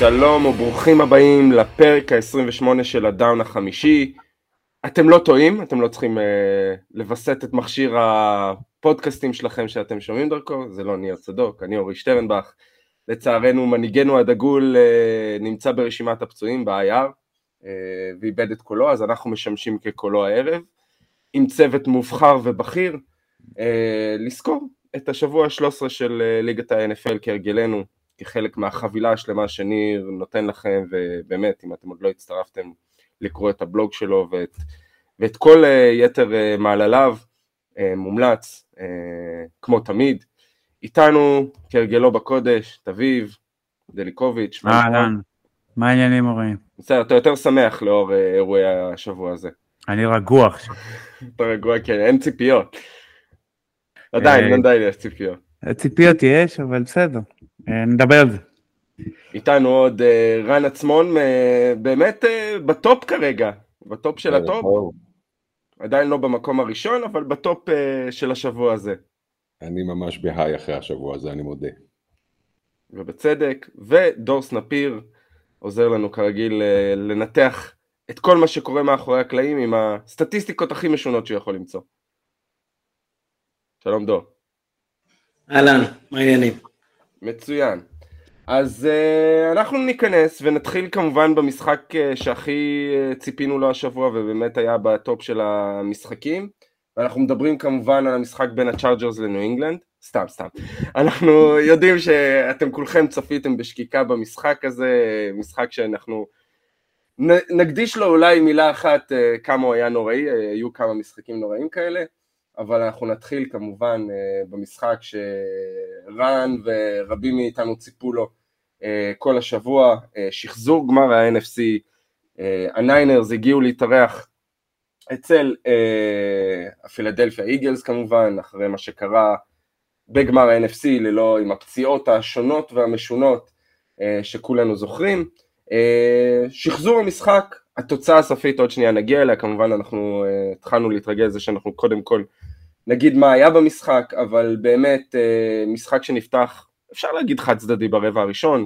שלום וברוכים הבאים לפרק ה-28 של הדאון החמישי. אתם לא טועים, אתם לא צריכים uh, לווסת את מכשיר הפודקאסטים שלכם שאתם שומעים דרכו, זה לא ניר צדוק, אני אורי שטרנבך. לצערנו מנהיגנו הדגול uh, נמצא ברשימת הפצועים ב-IR uh, ואיבד את קולו, אז אנחנו משמשים כקולו הערב, עם צוות מובחר ובכיר, uh, לזכור את השבוע ה-13 של ליגת ה-NFL כהרגלנו, כחלק מהחבילה השלמה שניר נותן לכם, ובאמת, אם אתם עוד לא הצטרפתם, לקרוא את הבלוג שלו ואת, ואת כל uh, יתר uh, מעלליו, uh, מומלץ, כמו תמיד. איתנו, כהרגלו בקודש, תביב, דליקוביץ'. אהלן, מה העניינים הורים? בסדר, אתה יותר שמח לאור אירועי השבוע הזה. אני רגוע עכשיו. אתה רגוע, כן, אין ציפיות. עדיין, עדיין יש ציפיות. ציפיות יש, אבל בסדר. אה, נדבר על זה. איתנו עוד אה, רן עצמון, אה, באמת ב top כרגע, ב top של ה top. עדיין לא במקום הראשון, אבל ב top של השבוע הזה. אני ממש ב high אחרי השבוע הזה, אני מודה. ובצדק, ודור סנפיר עוזר לנו כרגיל לנתח את כל מה שקורה מאחורי הקלעים עם הסטטיסטיקות הכי משונות שהוא יכול למצוא. שלום דור. אהלן, מה העניינים? מצוין. אז אה, אנחנו ניכנס ונתחיל כמובן במשחק אה, שהכי אה, ציפינו לו השבוע ובאמת היה ב top של המשחקים. ואנחנו מדברים כמובן על המשחק בין הצ'ארג'רס לניו אינגלנד. סתם סתם. אנחנו יודעים שאתם כולכם צפיתם בשקיקה במשחק הזה משחק שאנחנו נקדיש לו אולי מילה אחת אה, כמה הוא היה נוראי היו כמה משחקים נוראים כאלה אבל אנחנו נתחיל כמובן uh, במשחק שרן ורבים מאיתנו ציפו לו uh, כל השבוע, uh, שחזור גמר ה-NFC, הניינרס הגיעו להתארח אצל הפילדלפיה איגלס כמובן, אחרי מה שקרה בגמר ה-NFC, ללא עם הפציעות השונות והמשונות שכולנו זוכרים. שחזור המשחק, התוצאה הסופית עוד שנייה נגיע אליה, כמובן אנחנו uh, התחלנו להתרגל לזה שאנחנו קודם כל נגיד מה היה במשחק, אבל באמת אה, משחק שנפתח, אפשר להגיד חד צדדי ברבע הראשון,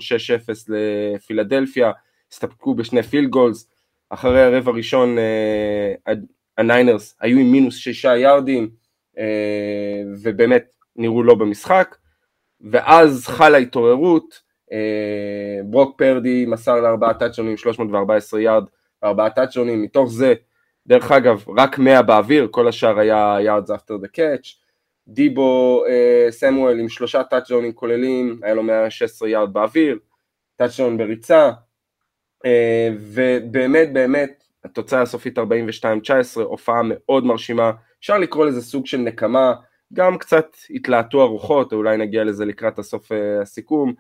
6-0 לפילדלפיה, הסתפקו בשני field goals, אחרי הרבע הראשון אה, הניינרס היו עם מינוס שישה יארדים, אה, ובאמת נראו לא במשחק, ואז חלה התעוררות, ברוק פרדי מסר לארבעה טאצ'דאונים 314 יארד, וארבעה טאצ'ונים, מתוך זה דרך אגב, רק 100 באוויר, כל השאר היה yards after the catch. דיבו אה, סמואל עם שלושה טאצ'דאונים כוללים, היה לו 116 יארד באוויר, טאצ'דאון בריצה, אה, ובאמת באמת התוצאה הסופית 42-19, הופעה מאוד מרשימה, אפשר לקרוא לזה סוג של נקמה, גם קצת התלהטו הרוחות, אולי נגיע לזה לקראת הסוף אה, הסיכום.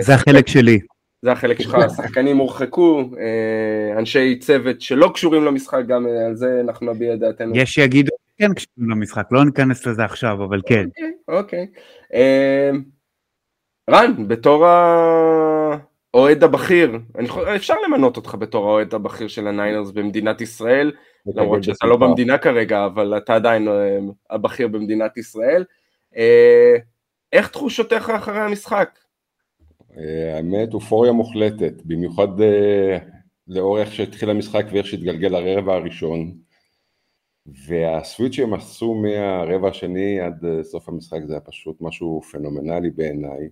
זה החלק שלי. זה החלק שלך, השחקנים הורחקו, אה, אנשי צוות שלא קשורים למשחק, גם אה, על זה אנחנו נביע את דעתנו. יש שיגידו כן קשורים למשחק, לא ניכנס לזה עכשיו, אבל כן. אוקיי, אוקיי. אה, רן, בתור האוהד הבכיר, אפשר למנות אותך בתור האוהד הבכיר של הניינרס במדינת ישראל, למרות שאתה לא במדינה כרגע, אבל אתה עדיין הבכיר במדינת ישראל. איך תחושותיך אחרי המשחק? אה, האמת, אופוריה מוחלטת, במיוחד אה, לאור איך שהתחיל המשחק ואיך שהתגלגל הרבע הראשון. והסוויץ' שהם עשו מהרבע השני עד אה, סוף המשחק זה היה פשוט משהו פנומנלי בעיניי.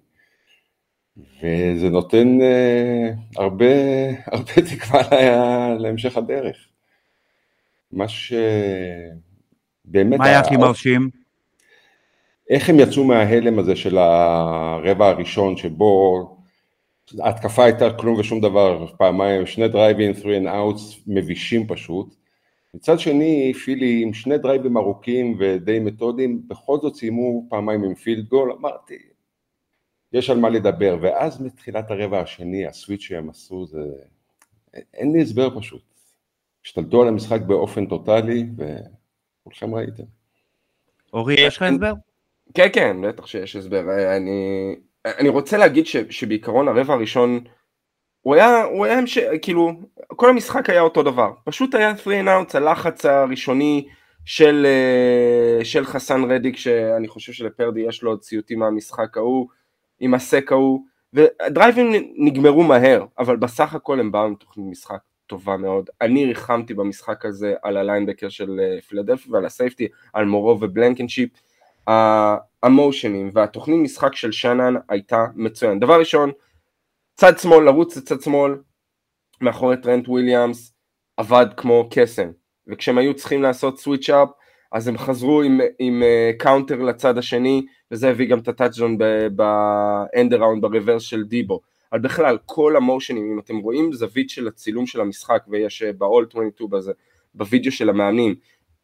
וזה נותן uh, הרבה, הרבה תקווה לה, להמשך הדרך. מה ש... באמת... מה היה הכי מרשים? איך הם יצאו מההלם הזה של הרבע הראשון שבו ההתקפה הייתה כלום ושום דבר, פעמיים, שני דרייבים, 3 and outs מבישים פשוט. מצד שני, פילי עם שני דרייבים ארוכים ודי מתודיים, בכל זאת סיימו פעמיים עם פילד גול, אמרתי, יש על מה לדבר, ואז מתחילת הרבע השני, הסוויץ' שהם עשו, זה... אין לי הסבר פשוט. השתלטו על המשחק באופן טוטאלי, וכולכם ראיתם. אורי, יש לך הסבר? כן, כן, בטח שיש הסבר. אני, אני רוצה להגיד ש, שבעיקרון הרבע הראשון, הוא היה, הוא היה, המש... כאילו, כל המשחק היה אותו דבר. פשוט היה 3 and הלחץ הראשוני של, אה, של חסן רדיק, שאני חושב שלפרדי יש לו עוד ציוטים מהמשחק ההוא, עם ה sack ההוא, ודרייבים נגמרו מהר, אבל בסך הכל הם באו עם תוכנית משחק טובה מאוד. אני ריחמתי במשחק הזה על ה linebacker של אה, פילדלפיה ועל ה safety, על מורו ובלנקנשיפ. המושנים והתוכנית משחק של שנן הייתה מצוין. דבר ראשון, צד שמאל, לרוץ לצד שמאל, מאחורי טרנט וויליאמס, עבד כמו קסם. וכשהם היו צריכים לעשות switch up, אז הם חזרו עם, עם counter אה, לצד השני, וזה הביא גם את הטאצ'דאון ב end around ב reverse של דיבו. אבל בכלל, כל המושנים, אם אתם רואים זווית של הצילום של המשחק, ויש ב-all 22 בזה, בווידאו של המאמנים,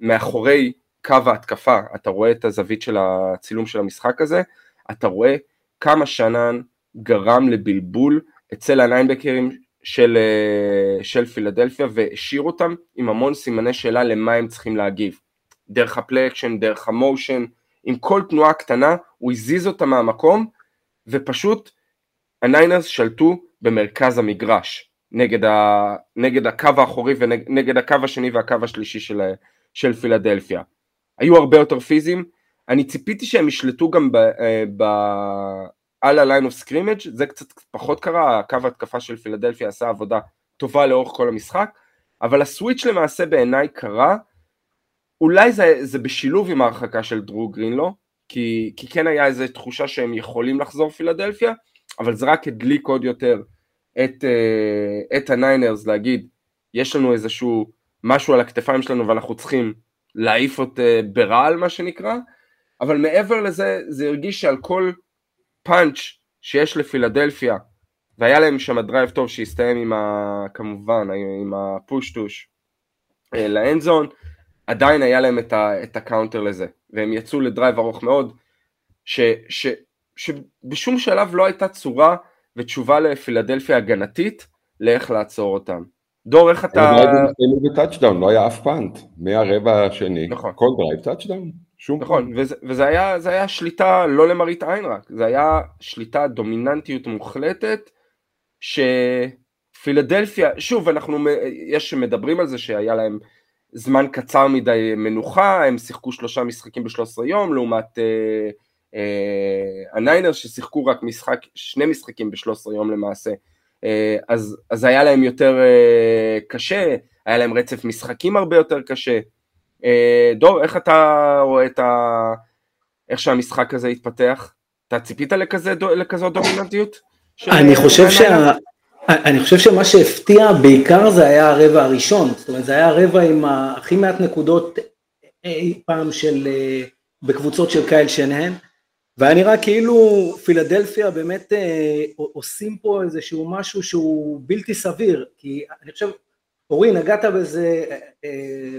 מאחורי קו ההתקפה, אתה רואה את הזווית של הצילום של המשחק הזה, אתה רואה כמה שנן גרם לבלבול אצל הליינבקרים של, אה, של פילדלפיה והשאיר אותם עם המון סימני שאלה למה הם צריכים להגיב. דרך ה play action, דרך ה motion, עם כל תנועה קטנה הוא הזיז אותם מהמקום ופשוט הניינרס שלטו במרכז המגרש נגד, ה, נגד הקו האחורי ונגד הקו השני והקו השלישי של, של פילדלפיה. היו הרבה יותר פיזיים, אני ציפיתי שהם ישלטו גם ב, אה, ב, על ה line of scrimmage, זה קצת פחות קרה, הקו ההתקפה של פילדלפיה עשה עבודה טובה לאורך כל המשחק, אבל הסוויץ' למעשה בעיניי קרה, אולי זה, זה בשילוב עם ההרחקה של דרו גרינלו, כי, כי כן היה איזו תחושה שהם יכולים לחזור פילדלפיה, אבל זה רק הדליק עוד יותר את, אה, את הניינרס להגיד, יש לנו איזשהו משהו על הכתפיים שלנו ואנחנו צריכים להעיף את אה, ברעל מה שנקרא, אבל מעבר לזה זה הרגיש שעל כל פאנץ' שיש לפילדלפיה, והיה להם שם drive טוב שהסתיים עם ה... כמובן, עם ה push tush אה, ל end zone, עדיין היה להם את, ה... את ה counter לזה, והם יצאו ל drive ארוך מאוד, ש... ש... שבשום שלב לא הייתה צורה ותשובה לפילדלפיה הגנתית לאיך לעצור אותם. דור, איך אתה... הם בטאצ'דאון, לא היה אף punt, מהרבע השני, נכון. כל drive טאצ'דאון. שום נכון, וזה, וזה היה, היה שליטה לא למראית עין רק, זה היה שליטה, דומיננטיות מוחלטת, שפילדלפיה, שוב, אנחנו, יש שמדברים על זה שהיה להם זמן קצר מדי מנוחה, הם שיחקו שלושה משחקים ב-13 יום, לעומת אה, אה, הניינרס ששיחקו רק משחק, שני משחקים ב-13 יום למעשה, אז, אז היה להם יותר אה, קשה, היה להם רצף משחקים הרבה יותר קשה, אה, דור, איך אתה רואה את ה... איך שהמשחק הזה התפתח? אתה ציפית לכזה, לכזאת דומיננטיות? אני חושב, שה... אני חושב שמה שהפתיע בעיקר זה היה הרבע הראשון, זאת אומרת זה היה הרבע עם הכי מעט נקודות אי פעם של, אה, בקבוצות של קייל שנהן, והיה נראה כאילו פילדלפיה באמת אה, עושים פה איזשהו משהו שהוא בלתי סביר, כי אני חושב אורי, נגעת בזה אה,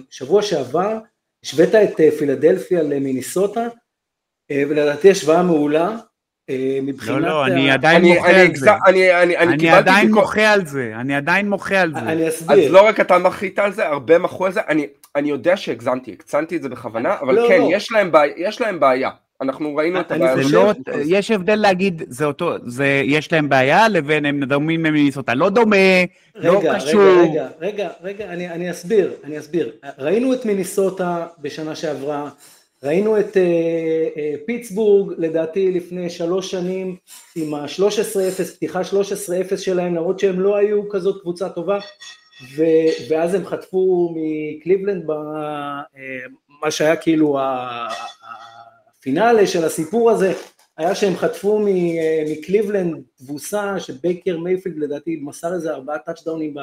שבוע שעבר, השווית את אה, פילדלפיה למיניסוטה, אה, ולדעתי השוואה מעולה. מבחינת... לא, לא, אני עדיין מוחה על זה. אני עדיין מוחה על זה, אני עדיין מוחה על זה. אני אסביר. אז לא רק אתה מחית על זה, הרבה מחו על זה, אני יודע שהגזמתי, הקצנתי את זה בכוונה, אבל לא, כן, לא. יש להם בעיה. אנחנו ראינו את הבעיה. לא, יש הבדל להגיד, זה אותו, זה, יש להם בעיה, לבין הם דומים ממיניסוטה. לא דומה, לא קשור. רגע, רגע, רגע, רגע, אני, אני אסביר, אני אסביר. ראינו את מיניסוטה בשנה שעברה, ראינו את אה, אה, פיטסבורג, לדעתי לפני שלוש שנים, עם ה-13-0, פתיחה 13-0 שלהם, למרות שהם לא היו כזאת קבוצה טובה, ו, ואז הם חטפו מקליבלנד במה אה, שהיה כאילו ה... הפינאלה של הסיפור הזה היה שהם חטפו אה, מקליבלנד תבוסה שבייקר מייפילד לדעתי מסר איזה ארבעה טאצ'דאונים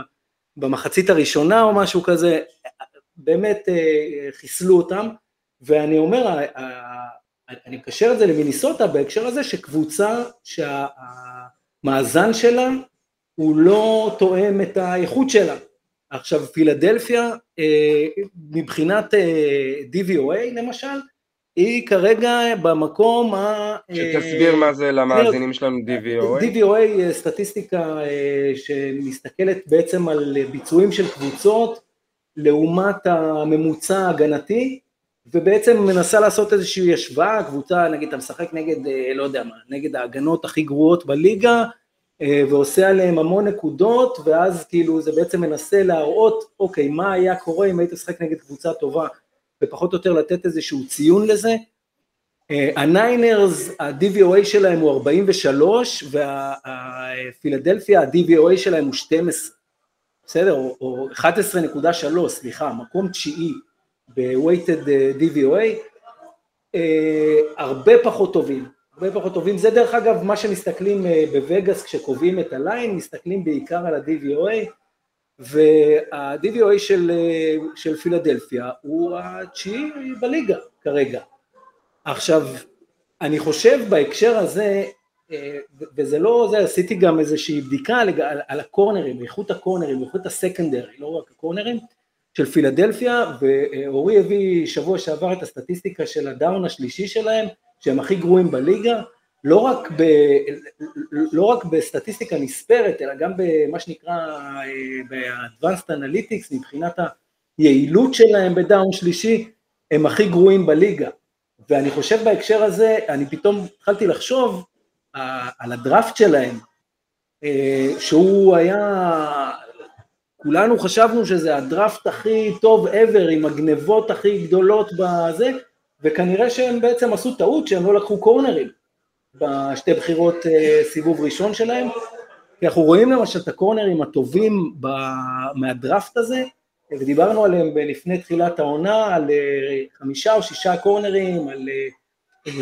במחצית הראשונה או משהו כזה, באמת אה, חיסלו אותם, ואני אומר, אני מקשר את זה למיניסוטה בהקשר הזה שקבוצה שהמאזן שלה הוא לא תואם את האיכות שלה. עכשיו פילדלפיה אה, מבחינת DVOA למשל, היא כרגע במקום ה... שתסביר מה זה למאזינים שלנו DVOA. DVOA סטטיסטיקה אה, שמסתכלת בעצם על ביצועים של קבוצות לעומת הממוצע ההגנתי ובעצם מנסה לעשות איזושהי השוואה, קבוצה נגיד אתה משחק נגד, אה, לא יודע מה, נגד ההגנות הכי גרועות בליגה אה, ועושה עליהם המון נקודות ואז כאילו זה בעצם מנסה להראות אוקיי מה היה קורה אם היית משחק נגד קבוצה טובה ופחות או יותר לתת איזשהו ציון לזה. הניינרס, ה-DVOA שלהם הוא 43 והפילדלפיה, ה-DVOA שלהם הוא 12, בסדר? או 11.3, סליחה, מקום תשיעי ב-weighted DVOA, הרבה פחות טובים, הרבה פחות טובים, זה דרך אגב מה שמסתכלים בווגאס כשקובעים את הליין, מסתכלים בעיקר על ה-DVOA, וה-DVOA של, של פילדלפיה הוא התשיעי בליגה כרגע. עכשיו, אני חושב בהקשר הזה, וזה לא זה, עשיתי גם איזושהי בדיקה על, על הקורנרים, איכות הקורנרים, איכות הסקנדרי, לא רק הקורנרים, של פילדלפיה, ואורי הביא שבוע שעבר את הסטטיסטיקה של הדאון השלישי שלהם, שהם הכי גרועים בליגה, לא רק, ב, לא רק בסטטיסטיקה נספרת, אלא גם במה שנקרא ב-advanced analytics, מבחינת היעילות שלהם בדאון שלישי, הם הכי גרועים בליגה. ואני חושב בהקשר הזה, אני פתאום התחלתי לחשוב על הדראפט שלהם, שהוא היה, כולנו חשבנו שזה הדראפט הכי טוב ever, עם הגנבות הכי גדולות בזה, וכנראה שהם בעצם עשו טעות שהם לא לקחו קורנרים בשתי בחירות סיבוב ראשון שלהם, כי אנחנו רואים למשל את הקורנרים הטובים מהדראפט הזה, ודיברנו עליהם לפני תחילת העונה, על חמישה או שישה קורנרים, על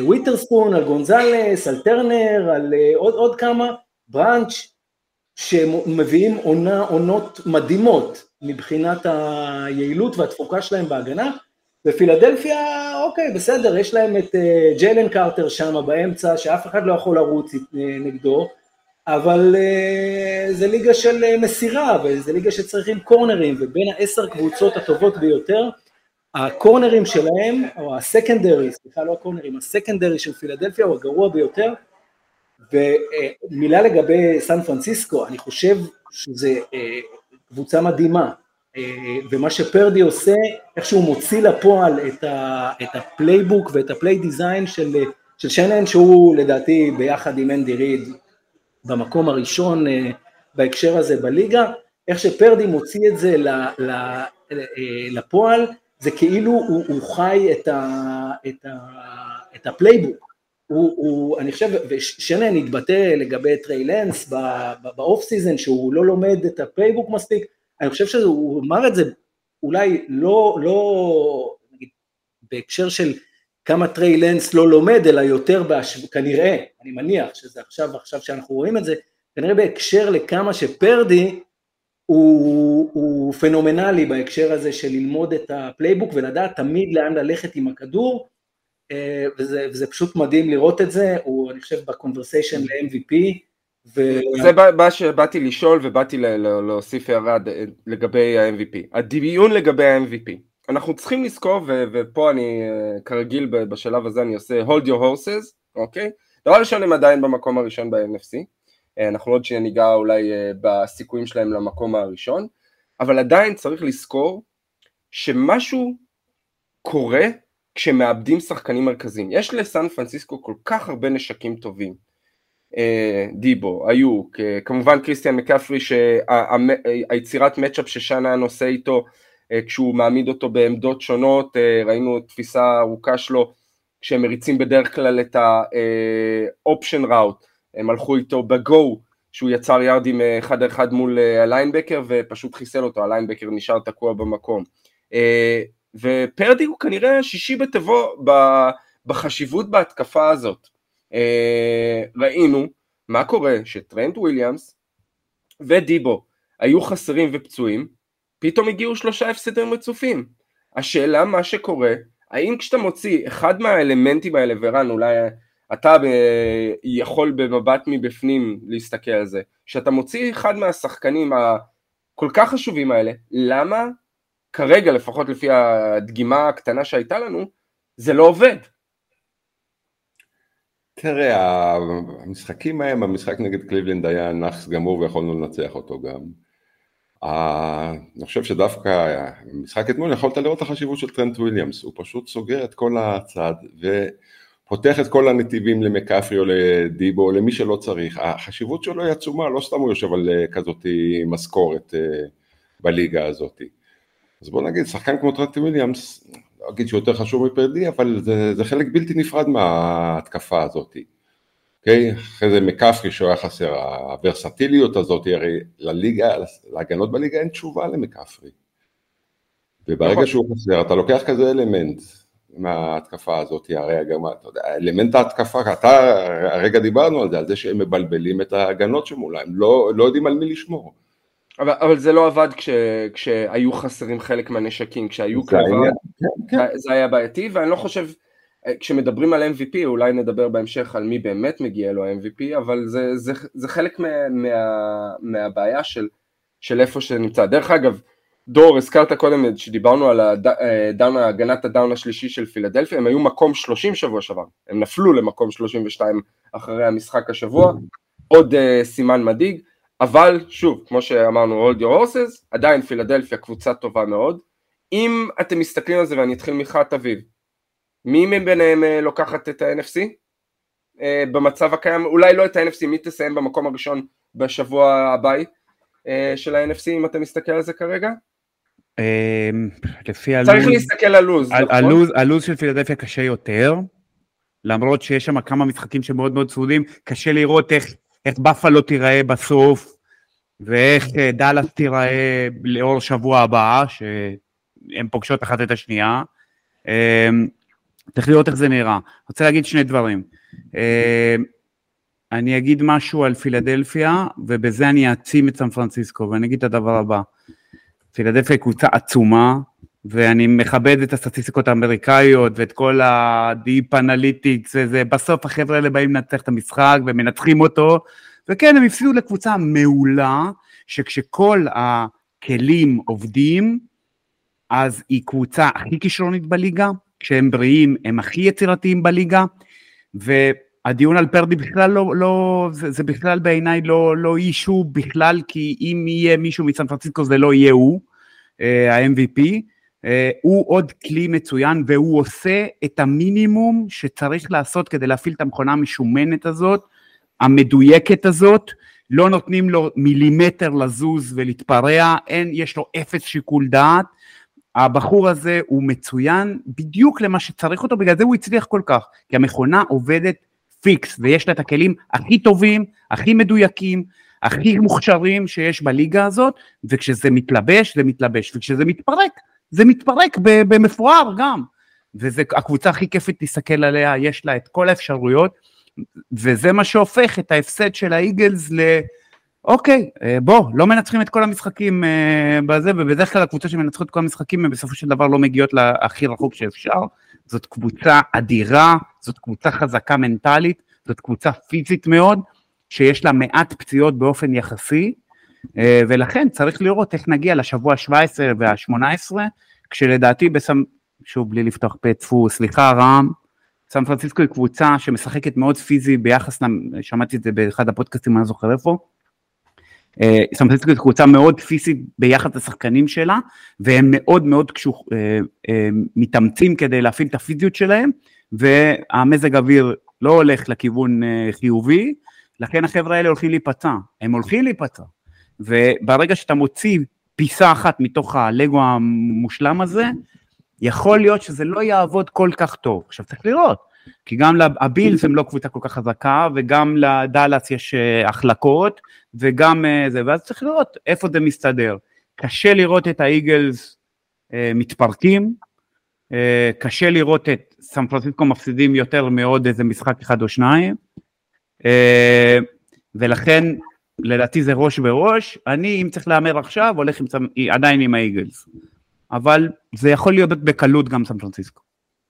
וויטרספון, על גונזלס, על טרנר, על עוד, עוד כמה, בראנץ', שמביאים עונה, עונות מדהימות מבחינת היעילות והתפוקה שלהם בהגנה, ופילדלפיה, אוקיי, בסדר, יש להם את ג'יילן קרטר שם באמצע, שאף אחד לא יכול לרוץ נגדו, אבל uh, זה ליגה של מסירה, וזה ליגה שצריכים קורנרים, ובין העשר קבוצות הטובות ביותר, הקורנרים שלהם, או הסקנדרי, סליחה, לא הקורנרים, הסקנדרי של פילדלפיה הוא הגרוע ביותר, ומילה לגבי סן פרנסיסקו, אני חושב שזו קבוצה מדהימה, ומה שפרדי עושה, איך שהוא מוציא לפועל את, ה, את ה playbook ואת ה play design של, של שנן, שהוא לדעתי ביחד עם אנדי ריד, במקום הראשון בהקשר הזה בליגה, איך שפרדי מוציא את זה לפועל, זה כאילו הוא, הוא חי את, ה, את, ה, את ה playbook, הוא, הוא, אני חושב, ושנן התבטא לגבי טריי לנס ב off season, שהוא לא לומד את ה playbook מספיק, אני חושב שהוא אמר את זה אולי לא, לא, נגיד, בהקשר של כמה טריי לנס לא לומד, אלא יותר, בהש... כנראה, אני מניח שזה עכשיו, עכשיו שאנחנו רואים את זה, כנראה בהקשר לכמה שפרדי הוא, הוא פנומנלי בהקשר הזה של ללמוד את ה playbook ולדעת תמיד לאן ללכת עם הכדור, וזה, וזה פשוט מדהים לראות את זה, הוא אני חושב ב conversation ל-MVP. ו... זה מה שבאתי לשאול ובאתי להוסיף הערה לגבי ה-MVP. הדיון לגבי ה-MVP. אנחנו צריכים לזכור, ו- ופה אני כרגיל בשלב הזה אני עושה hold your horses, אוקיי? דבר ראשון הם עדיין במקום הראשון ב-NFC, אנחנו עוד שניה ניגע אולי בסיכויים שלהם למקום הראשון, אבל עדיין צריך לזכור שמשהו קורה כשמאבדים שחקנים מרכזיים. יש לסן פרנסיסקו כל כך הרבה נשקים טובים, דיבו, איוק, כמובן קריסטיאן מקפרי שהיצירת מצ'אפ ששנה עושה איתו כשהוא מעמיד אותו בעמדות שונות, ראינו תפיסה ארוכה שלו כשהם מריצים בדרך כלל את ה-option route, הם הלכו איתו בגו, שהוא יצר יארדים אחד על אחד מול הליינבקר ופשוט חיסל אותו, הליינבקר נשאר תקוע במקום. ופרדי הוא כנראה שישי בתבו בחשיבות בהתקפה הזאת. ראינו מה קורה שטרנט וויליאמס ודיבו היו חסרים ופצועים, פתאום הגיעו שלושה הפסדים רצופים. השאלה מה שקורה, האם כשאתה מוציא אחד מהאלמנטים האלה, ורן אולי אתה ב... יכול במבט מבפנים להסתכל על זה, כשאתה מוציא אחד מהשחקנים הכל כך חשובים האלה, למה כרגע, לפחות לפי הדגימה הקטנה שהייתה לנו, זה לא עובד? תראה, המשחקים ההם, המשחק נגד קליבלנד היה נאחס גמור ויכולנו לנצח אותו גם. אני חושב שדווקא במשחק אתמול יכולת לראות את החשיבות של טרנט וויליאמס, הוא פשוט סוגר את כל הצד ופותח את כל הנתיבים למקאפרי או לדיבו או למי שלא צריך, החשיבות שלו היא עצומה, לא סתם הוא יושב על כזאת משכורת בליגה הזאת. אז בוא נגיד, שחקן כמו טרנט וויליאמס, אגיד שהוא יותר חשוב מפרדי, אבל זה, זה חלק בלתי נפרד מההתקפה הזאת. אוקיי? Okay? אחרי זה מקפרי שהוא היה חסר, הוורסטיליות הזאת, הרי לליגה, להגנות בליגה אין תשובה למקפרי. וברגע נכון. שהוא חסר, אתה לוקח כזה אלמנט מההתקפה הזאת, הרי גם, אתה יודע, אלמנט ההתקפה, אתה, הרגע דיברנו על זה, על זה שהם מבלבלים את ההגנות שמולה, הם לא, לא יודעים על מי לשמור. אבל, אבל זה לא עבד כש, כשהיו חסרים חלק מהנשקים, כשהיו קרבה, כן, כן. זה היה בעייתי, ואני לא חושב, כשמדברים על MVP, אולי נדבר בהמשך על מי באמת מגיע לו ה-MVP, אבל זה, זה, זה חלק מה, מה, מהבעיה של, של איפה שנמצא. דרך אגב, דור, הזכרת קודם שדיברנו על הדאון, הגנת הדאון השלישי של פילדלפיה, הם היו מקום 30 שבוע שעבר, הם נפלו למקום 32 אחרי המשחק השבוע, עוד uh, סימן מדאיג, אבל שוב, כמו שאמרנו, hold your horses, עדיין פילדלפיה קבוצה טובה מאוד. אם אתם מסתכלים על זה, ואני אתחיל מחת אביב, מי מביניהם uh, לוקחת את ה-NFC? אה, במצב הקיים, אולי לא את ה-NFC, מי תסיים במקום הראשון בשבוע הבא uh, של ה-NFC, אם אתה מסתכל על זה כרגע? אמ, לפי הלו"ז... צריך להסתכל על לו"ז, נכון? הלו"ז של פילדלפיה קשה יותר, למרות שיש שם כמה משחקים שמאוד מאוד צמודים, קשה לראות איך, איך בפלו תיראה בסוף, ואיך אה, דאלאס תיראה לאור שבוע הבא, שהן פוגשות אחת את השנייה. אמ, צריך לראות איך זה נראה. רוצה להגיד שני דברים. אמ, אני אגיד משהו על פילדלפיה, ובזה אני אעצים את סן פרנסיסקו, ואני אגיד את הדבר הבא. פילדלפיה היא קבוצה עצומה, ואני מכבד את הסטטיסטיקות האמריקאיות ואת כל ה-Deep Analytics וזה, בסוף החבר'ה האלה באים לנצח את המשחק ומנצחים אותו, וכן, הם הפסידו לקבוצה מעולה, שכשכל הכלים עובדים, אז היא קבוצה הכי כישרונית בליגה, כשהם בריאים הם הכי יצירתיים בליגה, ו... הדיון על פרדי בכלל לא, לא זה, זה בכלל בעיניי לא, לא אישו בכלל, כי אם יהיה מישהו מסן פרנסיסקו זה לא יהיה הוא, אה, ה-MVP, אה, הוא עוד כלי מצוין והוא עושה את המינימום שצריך לעשות כדי להפעיל את המכונה המשומנת הזאת, המדויקת הזאת, לא נותנים לו מילימטר לזוז ולהתפרע, אין, יש לו אפס שיקול דעת, הבחור הזה הוא מצוין בדיוק למה שצריך אותו, בגלל זה הוא הצליח כל כך, כי המכונה עובדת פיקס, ויש לה את הכלים הכי טובים, הכי מדויקים, הכי מוכשרים שיש בליגה הזאת, וכשזה מתלבש, זה מתלבש, וכשזה מתפרק, זה מתפרק במפואר גם. וזו הקבוצה הכי כיפית להסתכל עליה, יש לה את כל האפשרויות, וזה מה שהופך את ההפסד של האיגלס ל... אוקיי, אה, בוא, לא מנצחים את כל המשחקים אה, בזה, ובדרך כלל הקבוצה שמנצחות את כל המשחקים, הן בסופו של דבר לא מגיעות להכי רחוק שאפשר. זאת קבוצה אדירה, זאת קבוצה חזקה מנטלית, זאת קבוצה פיזית מאוד, שיש לה מעט פציעות באופן יחסי, אה, ולכן צריך לראות איך נגיע לשבוע ה-17 וה-18, כשלדעתי בסם... שוב, בלי לפתוח פה, טפו, סליחה רם, סן פרנסיסקו היא קבוצה שמשחקת מאוד פיזי ביחס, שמעתי את זה באחד הפודקאסטים, אני לא זוכר איפה, אה, סן פרנסיסקו היא קבוצה מאוד פיזית ביחד לשחקנים שלה, והם מאוד מאוד קשוח, אה, אה, מתאמצים כדי להפעיל את הפיזיות שלהם, והמזג אוויר לא הולך לכיוון חיובי, לכן החבר'ה האלה הולכים להיפצע, הם הולכים להיפצע, וברגע שאתה מוציא פיסה אחת מתוך הלגו המושלם הזה, יכול להיות שזה לא יעבוד כל כך טוב. עכשיו צריך לראות, כי גם הבילס הם לא קבוצה כל כך חזקה, וגם לדאלאס יש אה, החלקות, וגם אה, זה, ואז צריך לראות איפה זה מסתדר. קשה לראות את האיגלס אה, מתפרקים, קשה לראות את סן פרנסיסקו מפסידים יותר מעוד איזה משחק אחד או שניים, ולכן לדעתי זה ראש בראש, אני אם צריך להמר עכשיו הולך עם, עדיין עם האיגלס, אבל זה יכול להיות בקלות גם סן פרנסיסקו.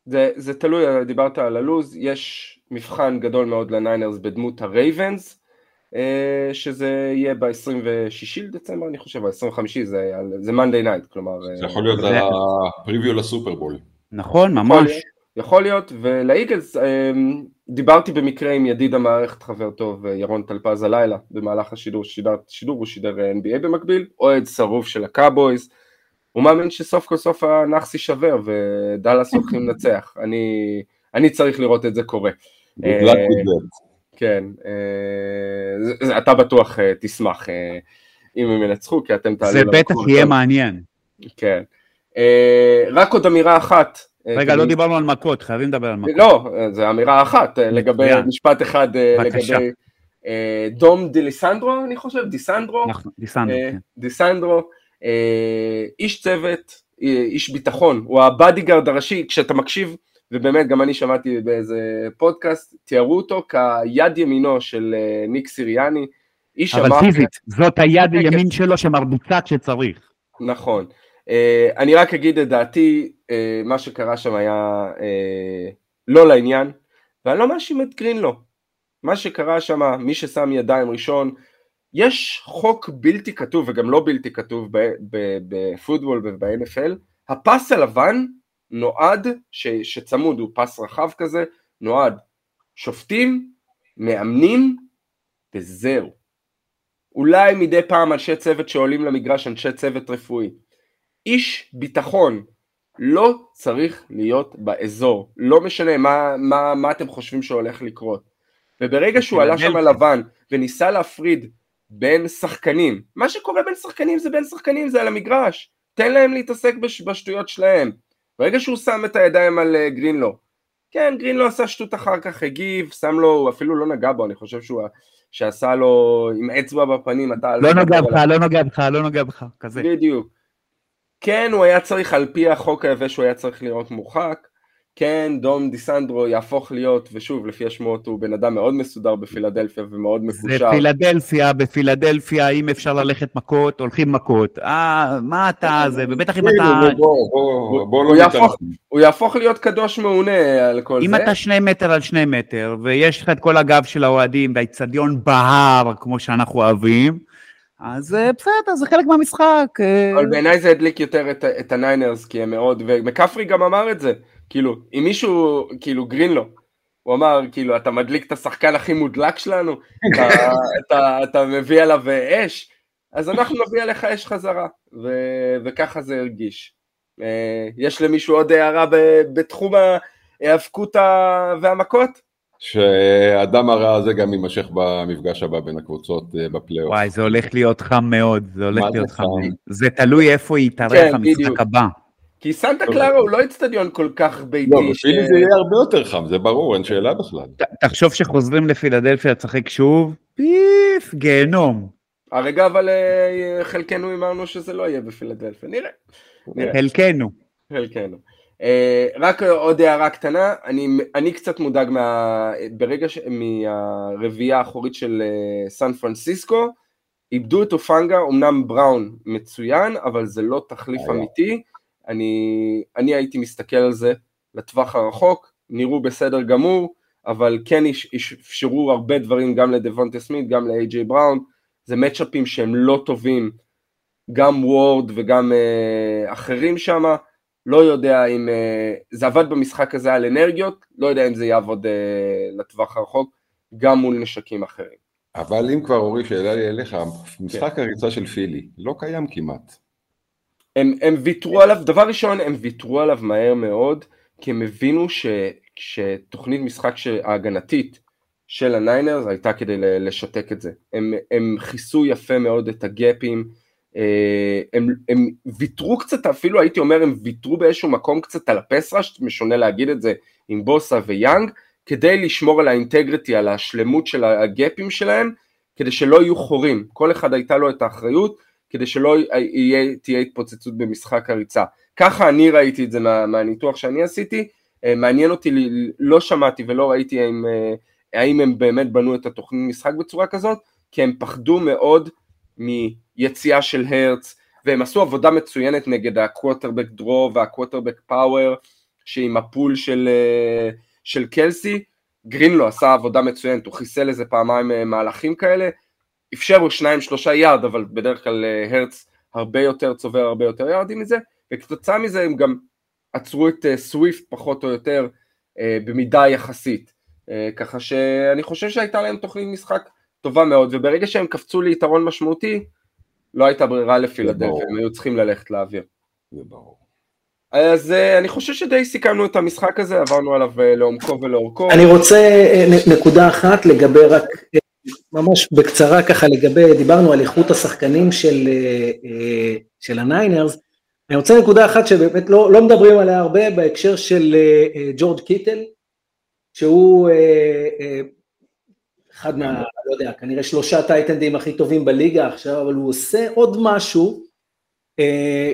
זה, זה תלוי, דיברת על הלוז, יש מבחן גדול מאוד לניינרס בדמות הרייבנס, אה, שזה יהיה ב-26 לדצמבר אני חושב, ה-25 זה, זה Monday night, כלומר... זה יכול להיות ה preview לסופרבול. נכון, ממש. יכול להיות, ולאיגלס, אה, דיברתי במקרה עם ידיד המערכת חבר טוב, אה, ירון טלפז הלילה, במהלך השידור, שידר, שידור הוא שידר NBA במקביל, אוהד שרוף של הקאבויז, הוא מאמין שסוף כל סוף הנאחס יישבר ודאלאס הולכים לנצח, אני, אני צריך לראות את זה קורה. אה, כן, אה, אתה בטוח אה, תשמח אם הם ינצחו, כי אתם תעלו... זה בטח יהיה מעניין. כן. רק עוד אמירה אחת, רגע, לא דיברנו על מכות, חייבים לדבר על מכות. לא, זו אמירה אחת, לגבי משפט אחד, לגבי דום דיליסנדרו, אני חושב, דיסנדרו. נכון, דיסנדרו, כן. דיסנדרו, איש צוות, איש ביטחון, הוא הבאדיגרד הראשי, כשאתה מקשיב, ובאמת גם אני שמעתי באיזה פודקאסט, תיארו אותו כיד ימינו של ניק סיריאני, איש אבל פיזית, זאת היד ימין שלו שמרביצה כשצריך. נכון. Uh, אני רק אגיד את דעתי, uh, מה שקרה שם היה uh, לא לעניין, ואני לא מאשים את גרינלו. מה שקרה שם, מי ששם ידיים ראשון, יש חוק בלתי כתוב וגם לא בלתי כתוב בפוטבול וב-NFL, הפס הלבן נועד, ש, שצמוד, הוא פס רחב כזה, נועד שופטים, מאמנים, וזהו. אולי מדי פעם אנשי צוות שעולים למגרש, אנשי צוות רפואי. איש ביטחון לא צריך להיות באזור, לא משנה מה, מה, מה אתם חושבים שהולך לקרות. וברגע שהוא עלה שם לבן וניסה להפריד בין שחקנים, מה שקורה בין שחקנים זה בין שחקנים, זה על המגרש, תן להם להתעסק בש, בשטויות שלהם. ברגע שהוא שם את הידיים על uh, גרינלו, כן, גרינלו עשה שטות אחר כך, הגיב, שם לו, הוא אפילו לא נגע בו, אני חושב שהוא שעשה לו עם אצבע בפנים, אתה... לא נוגע בך, לא נוגע בך, לא נוגע בך, כזה. בדיוק. כן, הוא היה צריך, על פי החוק היבש, הוא היה צריך לראות מורחק. כן, דום דיסנדרו יהפוך להיות, ושוב, לפי השמועות הוא בן אדם מאוד מסודר בפילדלפיה ומאוד מקושר. זה פילדלפיה, בפילדלפיה, אם אפשר ללכת מכות, הולכים מכות. אה, מה אתה זה, ובטח אם אתה... לא הוא יהפוך להיות קדוש מעונה על כל זה. אם אתה שני מטר על שני מטר, ויש לך את כל הגב של האוהדים, והאיצטדיון בהר, כמו שאנחנו אוהבים, אז אה, בסדר, זה חלק מהמשחק. אה. אבל בעיניי זה הדליק יותר את הניינרס, כי הם מאוד, ומקפרי גם אמר את זה. כאילו, אם מישהו, כאילו גרינלו, הוא אמר, כאילו, אתה מדליק את השחקן הכי מודלק שלנו, אתה, אתה, אתה מביא עליו אש, אז אנחנו נביא עליך אש חזרה, ו, וככה זה הרגיש. אה, יש למישהו עוד הערה בתחום ההאבקות והמכות? שהדם הרע הזה גם יימשך במפגש הבא בין הקבוצות אה, בפלייאוף. וואי, זה הולך להיות חם מאוד, זה הולך להיות חם. זה תלוי איפה יתארח כן, המשחק הבא. כי סנטה קלרה הוא לא אצטדיון כל כך ביתי. לא, בפילי זה יהיה הרבה יותר חם, זה ברור, אין שאלה בכלל. תחשוב שחוזרים לפילדלפיה לשחק שוב, פיף, גיהנום. הרגע אבל אה, חלקנו אמרנו שזה לא יהיה בפילדלפיה, נראה. חלקנו. חלקנו. אה, רק עוד הערה קטנה, אני, אני קצת מודאג מה, ברגע ש... מהרביעייה האחורית של אה, סן פרנסיסקו, איבדו את אופנגה, אמנם בראון מצוין, אבל זה לא תחליף אמיתי. אני, אני הייתי מסתכל על זה לטווח הרחוק, נראו בסדר גמור, אבל כן אפשרו הרבה דברים גם לדוונטה סמית, גם לאיי-ג'יי בראון, זה מצ'אפים שהם לא טובים, גם וורד וגם uh, אחרים שם, לא יודע אם, uh, זה עבד במשחק הזה על אנרגיות, לא יודע אם זה יעבוד uh, לטווח הרחוק, גם מול נשקים אחרים. אבל אם כבר אורי, שאלה לי אליך, משחק כן. הריצה של פילי לא קיים כמעט. הם, הם ויתרו עליו, דבר ראשון הם ויתרו עליו מהר מאוד, כי הם הבינו ש, שתוכנית משחק ההגנתית של הניינרס הייתה כדי לשתק את זה. הם, הם כיסו יפה מאוד את הגאפים, אה, הם, הם ויתרו קצת, אפילו הייתי אומר הם ויתרו באיזשהו מקום קצת על הפסרש, משונה להגיד את זה עם בוסה ויאנג, כדי לשמור על האינטגריטי, על השלמות של הגאפים שלהם, כדי שלא יהיו חורים. כל אחד הייתה לו את האחריות, כדי שלא יהיה, תהיה התפוצצות במשחק הריצה. ככה אני ראיתי את זה מה, מהניתוח שאני עשיתי, אה, מעניין אותי, לא שמעתי ולא ראיתי האם, אה, האם הם באמת בנו את התוכנית משחק בצורה כזאת, כי הם פחדו מאוד מיציאה של הרץ, והם עשו עבודה מצוינת נגד הקווטרבק דרו והקווטרבק פאוור, שעם הפול של, אה, של קלסי, גרינלו עשה עבודה מצוינת, הוא חיסל איזה פעמיים מהלכים כאלה, אפשרו שניים שלושה יארד, אבל בדרך כלל אה, הרץ הרבה יותר צובר הרבה יותר יארדים מזה, וכתוצאה מזה הם גם עצרו את אה, סוויפט פחות או יותר אה, במידה יחסית, ככה שאני חושב שהייתה להם תוכנית משחק טובה מאוד, וברגע שהם קפצו ליתרון משמעותי, לא הייתה ברירה לפילדלפיה, הם היו צריכים ללכת לאוויר. זה ברור. אז אני חושב שדי סיכמנו את המשחק הזה, עברנו עליו לעומקו ולאורכו. אני רוצה נקודה אחת לגבי רק ממש בקצרה ככה לגבי, דיברנו על איכות השחקנים של, אה, של הניינרס, אני רוצה נקודה אחת שבאמת לא, לא מדברים עליה הרבה בהקשר של uh, ג'ורג' קיטל, שהוא אחד מה, לא יודע, כנראה שלושה טייטנדים הכי טובים בליגה עכשיו, אבל הוא עושה עוד משהו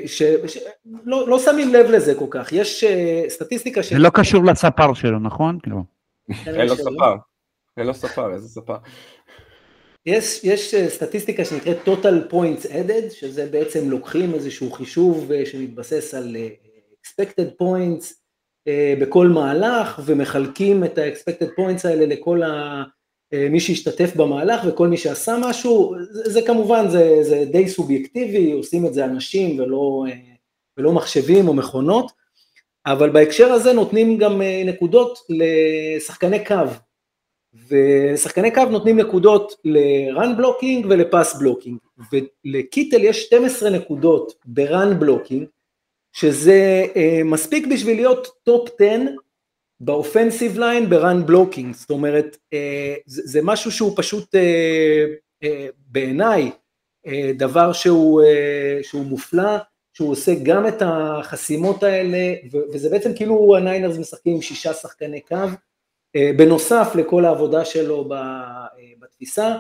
שלא לא שמים לב לזה כל כך. יש סטטיסטיקה ש... זה לא קשור לספר שלו, נכון? אין לו ספר. אין לו ספר, איזה ספר. יש, יש סטטיסטיקה שנקראת total points added, שזה בעצם לוקחים איזשהו חישוב שמתבסס על expected points בכל מהלך ומחלקים את ה-expected points האלה לכל ה... מי שהשתתף במהלך וכל מי שעשה משהו, זה, זה כמובן, זה, זה די סובייקטיבי, עושים את זה אנשים ולא, ולא מחשבים או מכונות, אבל בהקשר הזה נותנים גם נקודות לשחקני קו, ושחקני קו נותנים נקודות ל-run blocking ול-pass blocking, ולקיטל יש 12 נקודות ב-run blocking, שזה uh, מספיק בשביל להיות top 10 ב offensive line ב-run blocking, זאת אומרת, uh, זה, זה משהו שהוא פשוט uh, uh, בעיניי uh, דבר שהוא, uh, שהוא מופלא, שהוא עושה גם את החסימות האלה, וזה בעצם כאילו הניינרס משחקים עם שישה שחקני קו, אה, בנוסף לכל העבודה שלו אה, בתפיסה.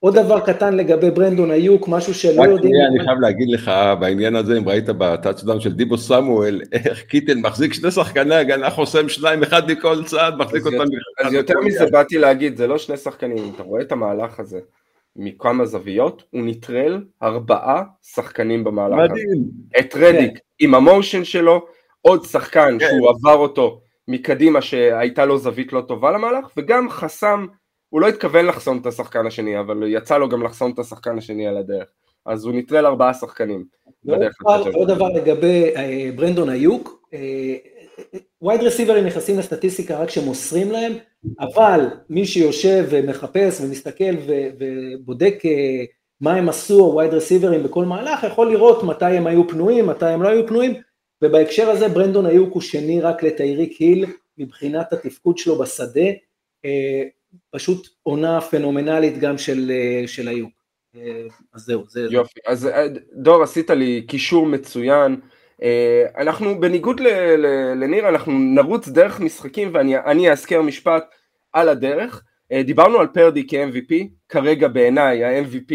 עוד דבר קטן לגבי ברנדון איוק, משהו שלא יודעים... רק אני חייב להגיד לך בעניין הזה, אם ראית בטאצ'דאון של דיבו סמואל, איך קיטל מחזיק שני שחקני הגנה, חוסם שניים, אחד מכל צד, מחזיק אותם... אז יותר מזה באתי להגיד, זה לא שני שחקנים, אתה רואה את המהלך הזה מכמה זוויות, הוא נטרל ארבעה שחקנים במהלך הזה. מדהים. את רדיק עם המושן שלו, עוד שחקן כן. שהוא עבר אותו. מקדימה שהייתה לו זווית לא טובה למהלך, וגם חסם, הוא לא התכוון לחסום את השחקן השני, אבל יצא לו גם לחסום את השחקן השני על הדרך. אז הוא נטרל ארבעה שחקנים. עוד דבר לגבי אה, ברנדון איוק, וייד רסיברים נכנסים לסטטיסטיקה רק כשמוסרים להם, אבל מי שיושב ומחפש ומסתכל ובודק אה, מה הם עשו הווייד רסיברים בכל מהלך, יכול לראות מתי הם היו פנויים, מתי הם לא היו פנויים, ובהקשר הזה ברנדון איוק הוא שני רק לטייריק היל מבחינת התפקוד שלו בשדה, אה, פשוט עונה פנומנלית גם של, אה, של איוק. אה, אז זהו, זה... יופי, אז דור עשית לי קישור מצוין. אנחנו בניגוד לניר, אנחנו נרוץ דרך משחקים ואני אזכר משפט על הדרך. דיברנו על פרדי כ-MVP, כרגע בעיניי ה-MVP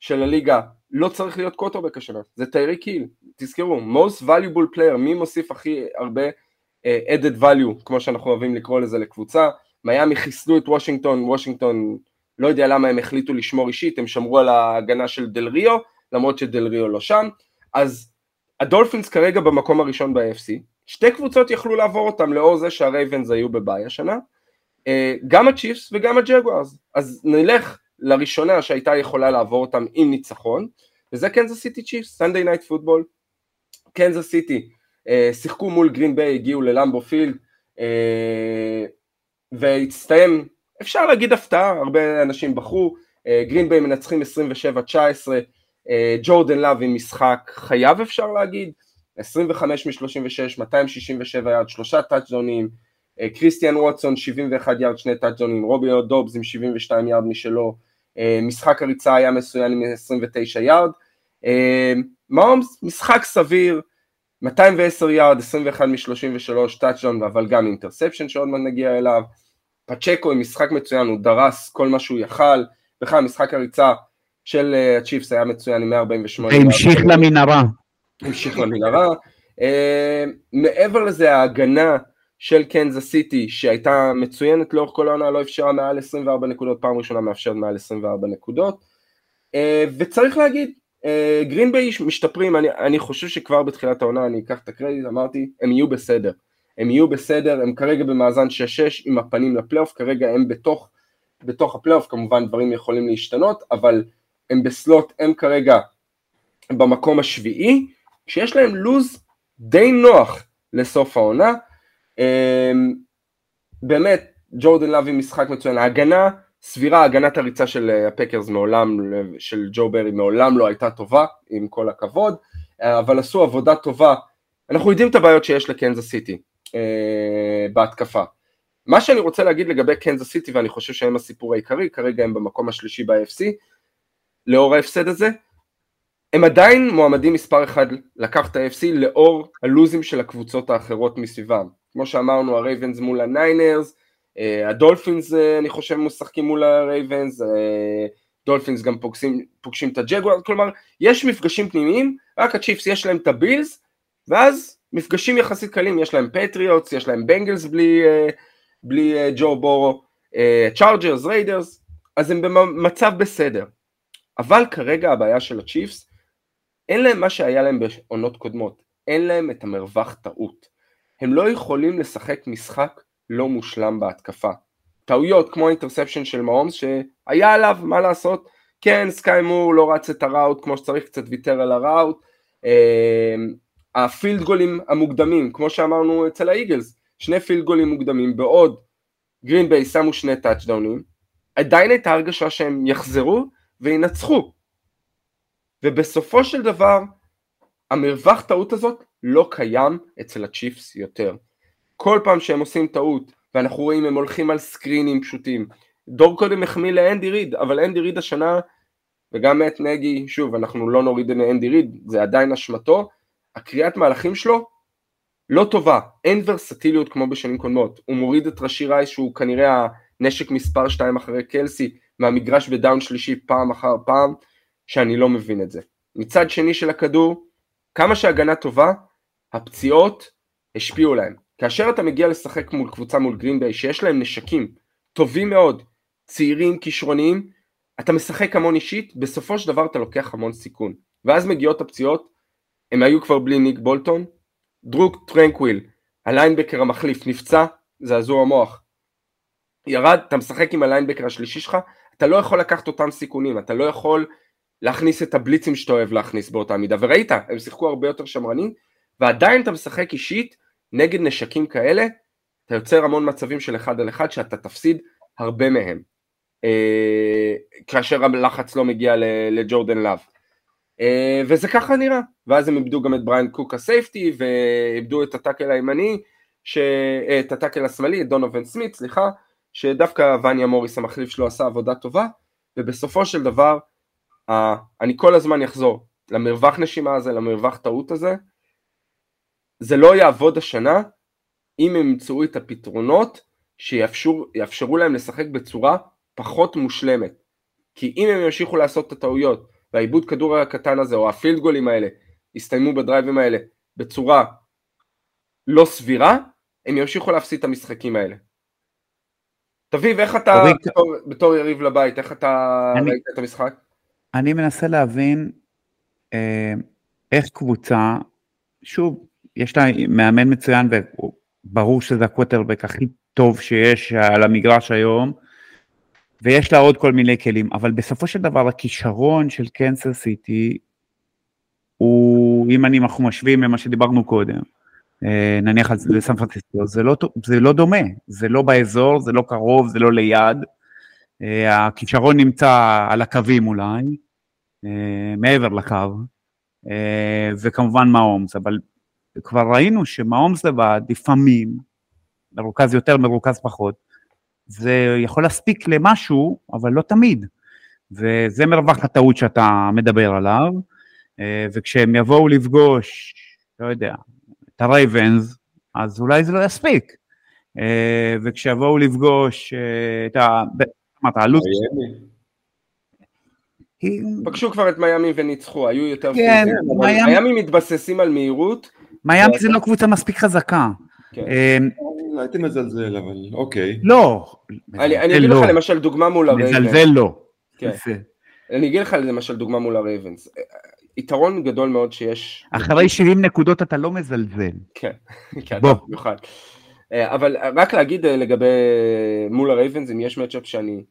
של הליגה לא צריך להיות קוטרבק השנה, זה טייריק היל, תזכרו, most valuable player, מי מוסיף הכי הרבה uh, added value, כמו שאנחנו אוהבים לקרוא לזה לקבוצה, מיאמי חיסלו את וושינגטון, וושינגטון לא יודע למה הם החליטו לשמור אישית, הם שמרו על ההגנה של דל ריו, למרות שדל ריו לא שם, אז הדולפינס כרגע במקום הראשון ב-AFC, שתי קבוצות יכלו לעבור אותם לאור זה שהרייבנס היו בבעיה השנה, uh, גם הצ'יפס וגם הג'גוארס, אז נלך לראשונה שהייתה יכולה לעבור אותם עם ניצחון, וזה קנזס סיטי צ'יפס, Sunday Night Football, קנזס סיטי שיחקו מול גרין ביי, הגיעו ללמבו פילד, אה, והסתיים, אפשר להגיד הפתעה, הרבה אנשים בחרו, גרין ביי מנצחים 27-19, אה, ג'ורדן לאב עם משחק חייו אפשר להגיד, 25 מ-36, 267 יארד, שלושה טאצ'דונים, אה, קריסטיאן ווטסון 71 יארד, שני טאצ'דונים, רומיאו דובס עם 72 יארד משלו, משחק הריצה היה מצוין עם 29 יארד, מאומס משחק סביר, 210 יארד, 21 מ-33 טאצ'דאון, אבל גם interception שעוד מעט נגיע אליו, פצ'קו עם משחק מצוין, הוא דרס כל מה שהוא יכל, בכלל משחק הריצה של אה, הצ'יפס היה מצוין עם 148 יארד. המשיך למנהרה. המשיך למנהרה. מעבר לזה ההגנה של קנזס סיטי שהייתה מצוינת לאורך כל העונה לא אפשרה מעל 24 נקודות, פעם ראשונה מאפשרת מעל 24 נקודות. אה, וצריך להגיד גרינביי אה, משתפרים, אני, אני חושב שכבר בתחילת העונה אני אקח את הקרדיט, אמרתי הם יהיו בסדר, הם יהיו בסדר, הם כרגע במאזן 6-6 עם הפנים לפלייאוף, כרגע הם בתוך, בתוך הפלייאוף, כמובן דברים יכולים להשתנות, אבל הם ב slot, הם כרגע במקום השביעי, שיש להם לוז די נוח לסוף העונה, באמת, ג'ורדן לאב משחק מצוין, ההגנה סבירה, הגנת הריצה של אה, הפקרס מעולם, של ג'ו ברי מעולם לא הייתה טובה, עם כל הכבוד, אה, אבל עשו עבודה טובה, אנחנו יודעים את הבעיות שיש לקנזס סיטי אה, בהתקפה. מה שאני רוצה להגיד לגבי קנזס סיטי, ואני חושב שהם הסיפור העיקרי, כרגע הם במקום השלישי ב-AFC, לאור ההפסד הזה, הם עדיין מועמדים מספר אחד לקחת את ה-AFC לאור הלוזים של הקבוצות האחרות מסביבם. כמו שאמרנו, הרייבנס מול הניינרס, אה, הדולפינס אה, אני חושב משחקים מול הרייבנס, אה, דולפינס גם פוגשים, פוגשים את הג'גואר, כלומר יש מפגשים פנימיים, רק הצ'יפס יש להם את הבילס, ואז מפגשים יחסית קלים, יש להם פטריוטס, יש להם בנגלס בלי, בלי ג'ו בורו, צ'ארג'רס, ריידרס, אז הם במצב בסדר. אבל כרגע הבעיה של הצ'יפס, אין להם מה שהיה להם בעונות קודמות, אין להם את המרווח טעות. הם לא יכולים לשחק משחק לא מושלם בהתקפה. טעויות כמו ה interception של מאומס שהיה עליו מה לעשות, כן סקאי מור לא רץ את ה route כמו שצריך, קצת ויתר על ה route, אמ, הפילד גולים המוקדמים כמו שאמרנו אצל האיגלס, שני פילד גולים מוקדמים בעוד. גרין ביי שמו שני טאצ'דאונים, עדיין הייתה הרגשה שהם יחזרו וינצחו. ובסופו של דבר המרווח טעות הזאת לא קיים אצל הצ'יפס יותר. כל פעם שהם עושים טעות ואנחנו רואים הם הולכים על סקרינים פשוטים. דור קודם החמיא לאנדי ריד, אבל אנדי ריד השנה, וגם מאט נגי, שוב, אנחנו לא נוריד לאנדי ריד, זה עדיין אשמתו, הקריאת מהלכים שלו לא טובה, אין ורסטיליות כמו בשנים קודמות, הוא מוריד את רשי רייס שהוא כנראה הנשק מספר 2 אחרי קלסי מהמגרש בדאון שלישי פעם אחר פעם, שאני לא מבין את זה. מצד שני של הכדור, כמה שהגנה טובה, הפציעות השפיעו להם. כאשר אתה מגיע לשחק מול קבוצה מול גרינביי שיש להם נשקים טובים מאוד, צעירים, כישרוניים, אתה משחק המון אישית, בסופו של דבר אתה לוקח המון סיכון. ואז מגיעות הפציעות, הם היו כבר בלי ניק בולטון, דרו טרנקוויל, ה linebacker המחליף, נפצע, זעזוע מוח. ירד, אתה משחק עם ה linebacker השלישי שלך, אתה לא יכול לקחת אותם סיכונים, אתה לא יכול להכניס את הבליצים שאתה אוהב להכניס באותה מידה, וראית, הם שיחקו הרבה יותר שמרנים, ועדיין אתה משחק אישית נגד נשקים כאלה, אתה יוצר המון מצבים של אחד על אחד שאתה תפסיד הרבה מהם, אה, כאשר הלחץ לא מגיע לג'ורדן לאב. אה, וזה ככה נראה, ואז הם איבדו גם את בריין קוק ה safety, ואיבדו את ה tackle הימני, ש... אה, את ה tackle השמאלי, את דונובן סמית, סליחה, שדווקא ואניה מוריס המחליף שלו עשה עבודה טובה, ובסופו של דבר, אני כל הזמן אחזור למרווח נשימה הזה, למרווח טעות הזה, זה לא יעבוד השנה אם הם ימצאו את הפתרונות שיאפשרו להם לשחק בצורה פחות מושלמת. כי אם הם ימשיכו לעשות את הטעויות והעיבוד כדור הקטן הזה או הפילד גולים האלה יסתיימו בדרייבים האלה בצורה לא סבירה, הם ימשיכו להפסיד את המשחקים האלה. תביב, איך אתה, בתור, בתור יריב לבית, איך אתה אני, ראית את המשחק? אני מנסה להבין אה, איך קבוצה, שוב, יש לה מאמן מצוין וברור שזה הקווטרבק הכי טוב שיש על המגרש היום, ויש לה עוד כל מיני כלים, אבל בסופו של דבר הכישרון של קנסר סיטי הוא, אם אנחנו משווים למה שדיברנו קודם, אה, נניח לסן פרנסיסקו, זה לא, זה לא דומה, זה לא באזור, זה לא קרוב, זה לא ליד, הכישרון נמצא על הקווים אולי, אה, מעבר לקו, וכמובן מהאומס, אבל כבר ראינו שמהומס לבד, לפעמים, מרוכז יותר, מרוכז פחות, זה יכול להספיק למשהו, אבל לא תמיד. וזה מרווח הטעות שאתה מדבר עליו, אה, וכשהם יבואו לפגוש, לא יודע, את הרייבנס, אז אולי זה לא יספיק. אה, וכשיבואו לפגוש אה, את ה... אמרת, הלו"ז... פגשו כבר את מיאמי וניצחו, היו יותר... כן, מיאמי מתבססים על מהירות, מיאמי זה לא קבוצה מספיק חזקה. כן. אמ, הייתי מזלזל, אבל אוקיי. לא. אני אגיד לך לא. למשל דוגמה מול הרייבנס. מזלזל לא. כן. אני אגיד לך למשל דוגמה מול הרייבנס. יתרון גדול מאוד שיש... אחרי 70 נקודות אתה לא מזלזל. כן, כן, במיוחד. אה, אבל רק להגיד אה, לגבי מול הרייבנס, אם יש matchup שאני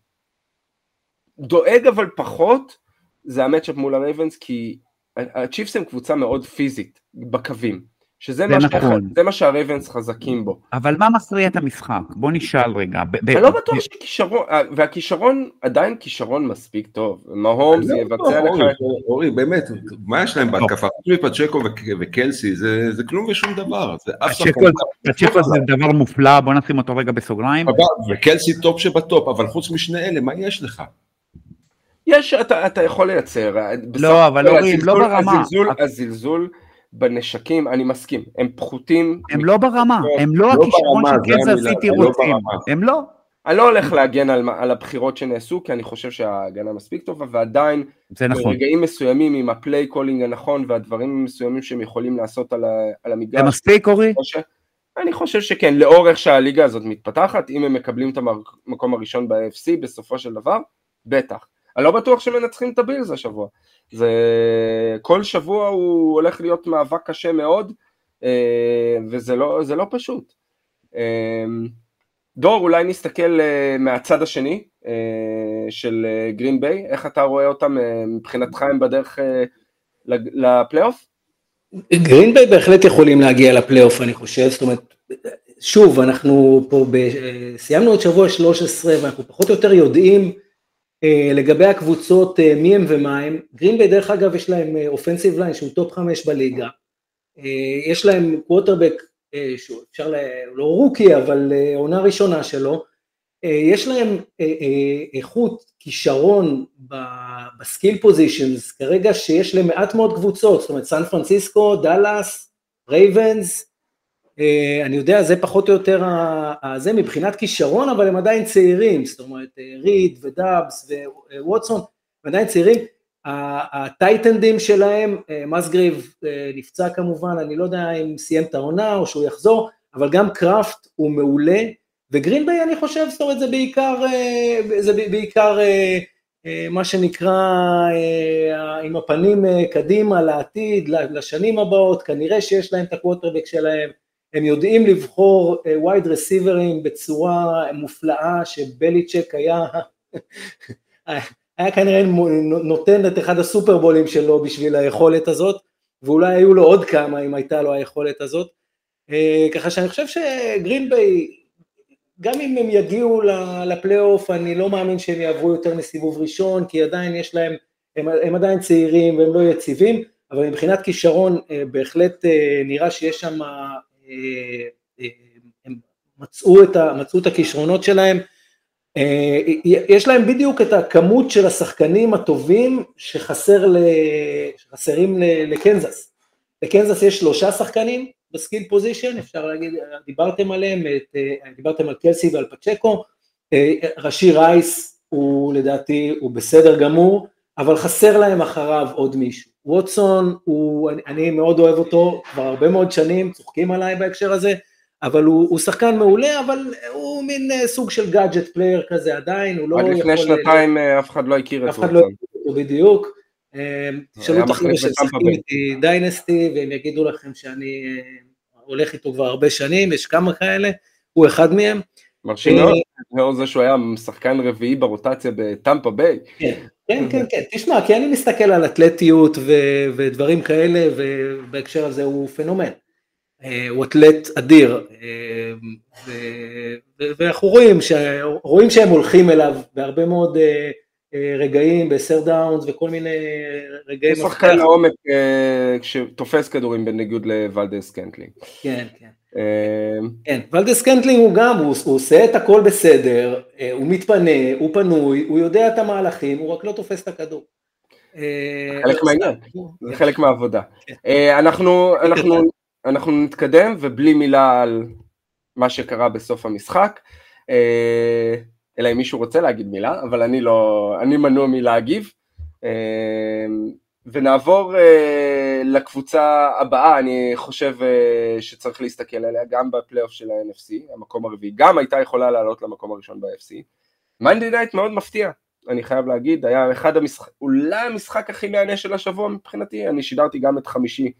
דואג אבל פחות, זה ה matchup מול הרייבנס, כי הצ'יפס הם קבוצה מאוד פיזית בקווים. שזה מה, נכון. זה מה שהרייבנס חזקים בו. אבל מה מכריע את המשחק? בוא נשאל רגע. אני לא בטוח שכישרון, אה, והכישרון עדיין כישרון מספיק טוב. מהומס יבצע לך... אורי, באמת, מה יש להם בהתקפה? חוץ מפצ'קו וקלסי, זה כלום ושום דבר. פצ'קו זה דבר מופלא, בוא נשים אותו רגע בסוגריים. וקלסי טופ שבטופ, אבל חוץ משני אלה, מה יש לך? יש, אתה, אתה יכול לייצר. לא, אבל אורי, הם לא ברמה. הזלזול, הזלזול בנשקים, אני מסכים, הם פחותים. הם לא ברמה, הם לא, לא הכישרון שקנזס סיטי לא רוצים, הם לא. אני לא הולך להגן על, על הבחירות שנעשו, כי אני חושב שההגנה מספיק טובה, ועדיין, נכון. ברגעים מסוימים עם ה play calling הנכון והדברים המסוימים שהם יכולים לעשות על, על המגרש. זה מספיק, אורי? אני חושב שכן, לאור איך שהליגה הזאת מתפתחת, אם הם מקבלים את המקום הראשון ב-AFC בסופו של דבר, בטח. אני לא בטוח שמנצחים את הבילס השבוע. זה... כל שבוע הוא הולך להיות מאבק קשה מאוד, אה, וזה לא, לא פשוט. אה, דור, אולי נסתכל אה, מהצד השני של גרין ביי, איך אתה רואה אותם מבחינתך הם בדרך לפלייאוף? גרין ביי בהחלט יכולים להגיע לפלייאוף אני חושב, זאת אומרת, שוב, אנחנו פה, ב... סיימנו את שבוע 13 ואנחנו פחות או יותר יודעים לגבי הקבוצות אה, מי הם ומה הם, גרינביי דרך אגב יש להם offensive אה, line שהוא טופ חמש בליגה, יש להם קווטרבק שהוא אפשר, הוא לא rookie אבל עונה ראשונה שלו, יש להם איכות, כישרון ב skill positions כרגע שיש למעט מאוד קבוצות, זאת אומרת סן פרנסיסקו, דאלאס, רייבנס, אה, אני יודע, זה פחות או יותר זה מבחינת כישרון, אבל הם עדיין צעירים, זאת אומרת, אה, ריד ודאבס וווטסון, הם עדיין צעירים. הטייטנדים שלהם, אה, מסגריב נפצע כמובן, אני לא יודע אם סיים את העונה או שהוא יחזור, אבל גם קראפט הוא מעולה, וגרינביי אני חושב, זאת אומרת, זה בעיקר, זה בעיקר מה שנקרא עם הפנים קדימה לעתיד, לשנים הבאות, כנראה שיש להם את הקווטרבק שלהם, הם יודעים לבחור וייד uh, רסיברים בצורה מופלאה שבליצ'ק היה, היה כנראה נותן את אחד הסופרבולים שלו בשביל היכולת הזאת, ואולי היו לו עוד כמה אם הייתה לו היכולת הזאת. Uh, ככה שאני חושב שגרינביי, גם אם הם יגיעו לפלייאוף, אני לא מאמין שהם יעברו יותר מסיבוב ראשון, כי עדיין יש להם, הם, הם עדיין צעירים והם לא יציבים, אבל מבחינת כישרון uh, בהחלט נראה שיש שם אה, הם מצאו את, ה, מצאו את הכישרונות שלהם, אה, יש להם בדיוק את הכמות של השחקנים הטובים שחסר ל, שחסרים לקנזס. לקנזס יש שלושה שחקנים בסקיל פוזיישן, אפשר להגיד, דיברתם עליהם, את, אה, דיברתם על קלסי ועל פצ'קו, ראשי רייס הוא לדעתי, הוא בסדר גמור, אבל חסר להם אחריו עוד מישהו. ווטסון, הוא, אני, אני מאוד אוהב אותו כבר הרבה מאוד שנים, צוחקים עליי בהקשר הזה, אבל הוא, הוא שחקן מעולה, אבל הוא מין אה, סוג של gadget player כזה עדיין, הוא לא יכול... עד לפני שנתיים ל... אה, אף אחד לא הכיר את ווטסון. אף אחד לא הכיר אותו בדיוק. אה, תשאלו את החבר'ה שמשחקים איתי dynasty, והם יגידו לכם שאני הולך איתו כבר הרבה שנים, יש כמה כאלה, הוא אחד מהם. מרשים מאוד, לאור זה שהוא היה שחקן רביעי ברוטציה בטמפה ביי. כן, כן, כן, כן, תשמע, כי אני מסתכל על אתלטיות ו- ודברים כאלה, ובהקשר הזה הוא פנומן. אה, הוא אתלט אדיר, אה, ו- ואנחנו רואים, ש- רואים שהם הולכים אליו בהרבה מאוד אה, רגעים, ב third downs וכל מיני רגעים. הוא שחקן לעומק שתופס כדורים בניגוד לוולדס סקנטלינג. כן, כן. אמ, כן, ולדס סקנטלינג הוא גם, הוא, הוא עושה את הכל בסדר, אה, הוא מתפנה, הוא פנוי, הוא יודע את המהלכים, הוא רק לא תופס את הכדור. אה, חלק מהעניין, זה חלק מהעבודה. כן. אה, אנחנו, אנחנו, אנחנו נתקדם ובלי מילה על מה שקרה בסוף המשחק, אלא אם מישהו רוצה להגיד מילה, אבל אני לא, אני מנוע מלהגיב. ונעבור אה, לקבוצה הבאה, אני חושב אה, שצריך להסתכל עליה גם בפלייאוף של ה-NFC, המקום הרביעי, גם הייתה יכולה לעלות למקום הראשון ב-AFC. Monday night מאוד מפתיע, אני חייב להגיד, היה אחד המשחק, אולי המשחק הכי מהנה של השבוע מבחינתי, אני שידרתי גם את חמישי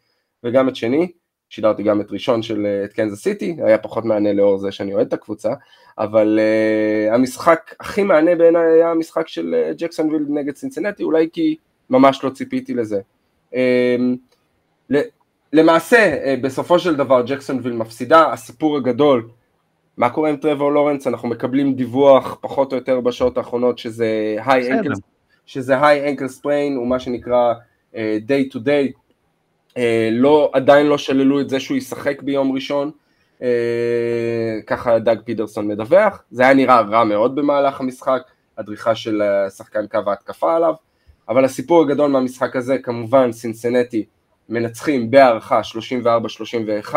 וגם את שני, שידרתי גם את ראשון של אה, את קנזס סיטי, היה פחות מהנה לאור זה שאני אוהד את הקבוצה, אבל אה, המשחק הכי מהנה בעיניי היה המשחק של ג'קסונוויל נגד צינסינטי, אולי כי ממש לא ציפיתי לזה. אמ, למעשה, אה, בסופו של דבר ג'קסונוויל מפסידה, הסיפור הגדול, מה קורה עם טרוור לורנס, אנחנו מקבלים דיווח פחות או יותר בשעות האחרונות שזה high ankle, שזה high ankle sprain, הוא מה שנקרא אה, day to day, אה, לא, עדיין לא שללו את זה שהוא ישחק ביום ראשון, ככה דאג פידרסון מדווח, זה היה נראה רע מאוד במהלך המשחק, הדריכה של שחקן קו ההתקפה עליו, אבל הסיפור הגדול מהמשחק הזה כמובן סינסנטי מנצחים בהערכה 34-31,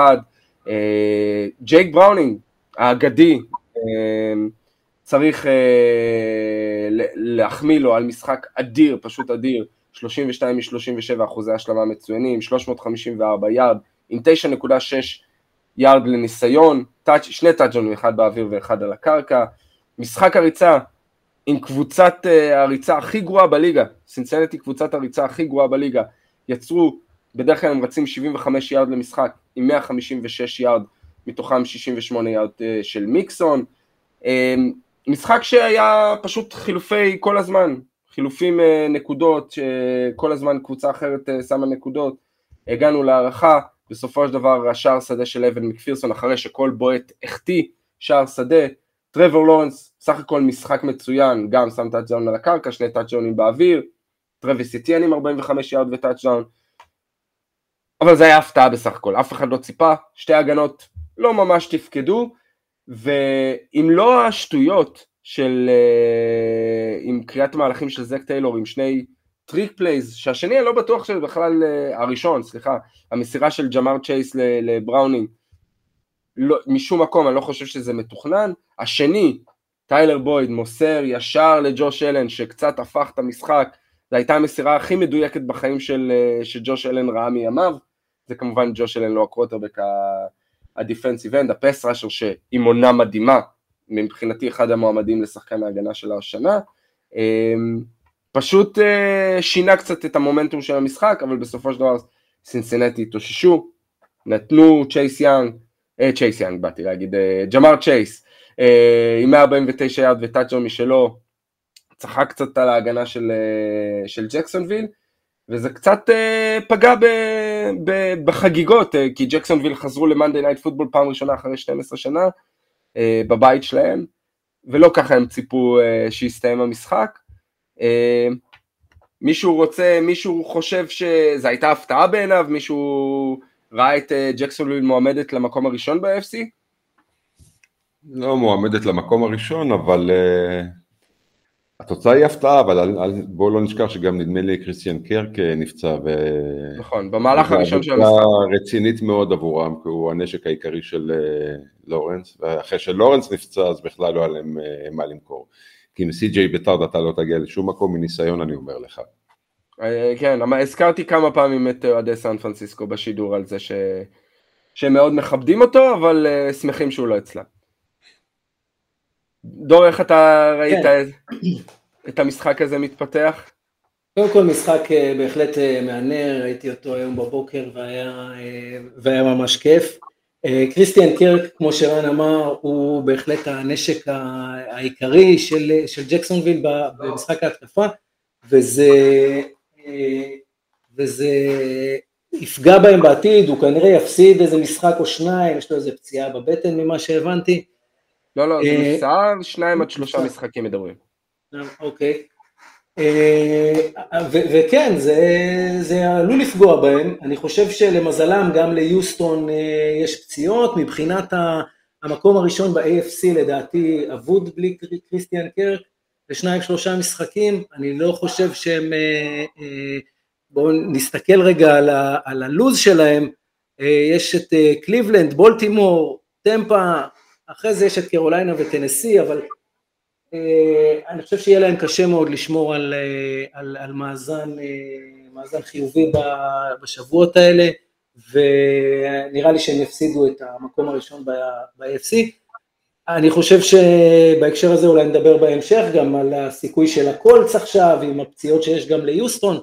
אה, ג'ייק בראונינג האגדי צריך להחמיא לו על משחק אדיר, פשוט אדיר, 32 מ-37 אחוזי השלמה מצוינים, 354 יארד, עם 9.6 יארד לניסיון, שני טאצ'ונים, אחד באוויר ואחד על הקרקע, משחק הריצה עם קבוצת uh, הריצה הכי גרועה בליגה, סינסנטי קבוצת הריצה הכי גרועה בליגה, יצרו, בדרך כלל הם רצים 75 יארד למשחק, עם 156 יארד, מתוכם 68 יארד uh, של מיקסון, uh, משחק שהיה פשוט חילופי כל הזמן, חילופים נקודות, שכל הזמן קבוצה אחרת שמה נקודות, הגענו להארכה, בסופו של דבר השער שדה של אבן מקפירסון אחרי שכל בועט החטיא שער שדה, טרוור לורנס סך הכל משחק מצוין, גם שם טאצ'דאון על הקרקע, שני טאצ'דאונים באוויר, טרוויס אטיין עם 45 יארד וטאצ'דאון, אבל זה היה הפתעה בסך הכל, אף אחד לא ציפה, שתי הגנות לא ממש תפקדו, ואם לא השטויות של, אה, עם קריאת מהלכים של זק טיילור, עם שני trick plays, שהשני אני לא בטוח שזה בכלל, אה, הראשון, סליחה, המסירה של ג'מאר צ'ייס לבראונינג, לא, משום מקום אני לא חושב שזה מתוכנן, השני, טיילר בויד מוסר ישר לג'וש אלן שקצת הפך את המשחק, זו הייתה המסירה הכי מדויקת בחיים של, אה, שג'וש אלן ראה מימיו, זה כמובן ג'וש אלן לא הקווטרבק ה defensive end, ה pass rusher שעם עונה מדהימה, מבחינתי אחד המועמדים לשחקן ההגנה של השנה, אמ, פשוט אה, שינה קצת את המומנטום של המשחק, אבל בסופו של דבר סינסינטי התאוששו, נתנו צ'ייס יאנג, אה, צ'ייס יאנג באתי להגיד, אה, ג'מאר צ'ייס, עם 149 יארד וטאצ'דאון משלו, צחק קצת על ההגנה של, אה, של ג'קסונוויל, וזה קצת אה, פגע ב, ב, בחגיגות, אה, כי ג'קסונוויל חזרו ל Monday Night Football פעם ראשונה אחרי 12 שנה, אה, בבית שלהם, ולא ככה הם ציפו אה, שיסתיים המשחק. אה, מישהו רוצה, מישהו חושב שזו הייתה הפתעה בעיניו, מישהו ראה את אה, ג'קסונוויל מועמדת למקום הראשון ב-AFC? לא מועמדת למקום הראשון, אבל uh, התוצאה היא הפתעה, אבל בואו לא נשכח שגם נדמה לי כריסטיאן קירק נפצע. ו... נכון, במהלך הראשון של המשחק. רצינית מאוד עבורם, כי הוא הנשק העיקרי של uh, לורנס, ואחרי שלורנס נפצע אז בכלל לא היה להם מה למכור. כי עם סי.ג'יי בטארד אתה לא תגיע לשום מקום מניסיון, אני אומר לך. כן, הזכרתי כמה פעמים את אוהדי סן פרנסיסקו בשידור על זה ש... שהם מאוד מכבדים אותו, אבל שמחים שהוא לא אצלם. דור, איך אתה ראית כן. את, המשחק הזה מתפתח? קודם כל משחק uh, בהחלט uh, מהנה, ראיתי אותו היום בבוקר והיה, uh, והיה ממש כיף. כריסטיאן קירק, כמו שרן אמר, הוא בהחלט הנשק העיקרי של, של ג'קסונוויל במשחק ההתקפה, וזה וזה יפגע בהם בעתיד, הוא כנראה יפסיד איזה משחק או שניים, יש לו איזה פציעה בבטן ממה שהבנתי. לא, לא, זה אה, נפסר, שניים עד שלושה משחקים מדברים. אה, אוקיי. אה, וכן, זה עלול לפגוע בהם, אני חושב שלמזלם גם ליוסטון יש פציעות, מבחינת המקום הראשון ב-AFC לדעתי אבוד בלי קריסטיאן קרק, לשניים שלושה משחקים, אני לא חושב שהם, בואו נסתכל רגע על, ה, על הלוז שלהם, יש את קליבלנד, בולטימור, טמפה, אחרי זה יש את קרוליינה וטנסי, אבל אני חושב שיהיה להם קשה מאוד לשמור על, על, על מאזן, מאזן חיובי בשבועות האלה, ונראה לי שהם יפסידו את המקום הראשון ב-AFC. אני חושב שבהקשר הזה אולי נדבר בהמשך גם על הסיכוי של הקולץ עכשיו, עם הפציעות שיש גם ליוסטון.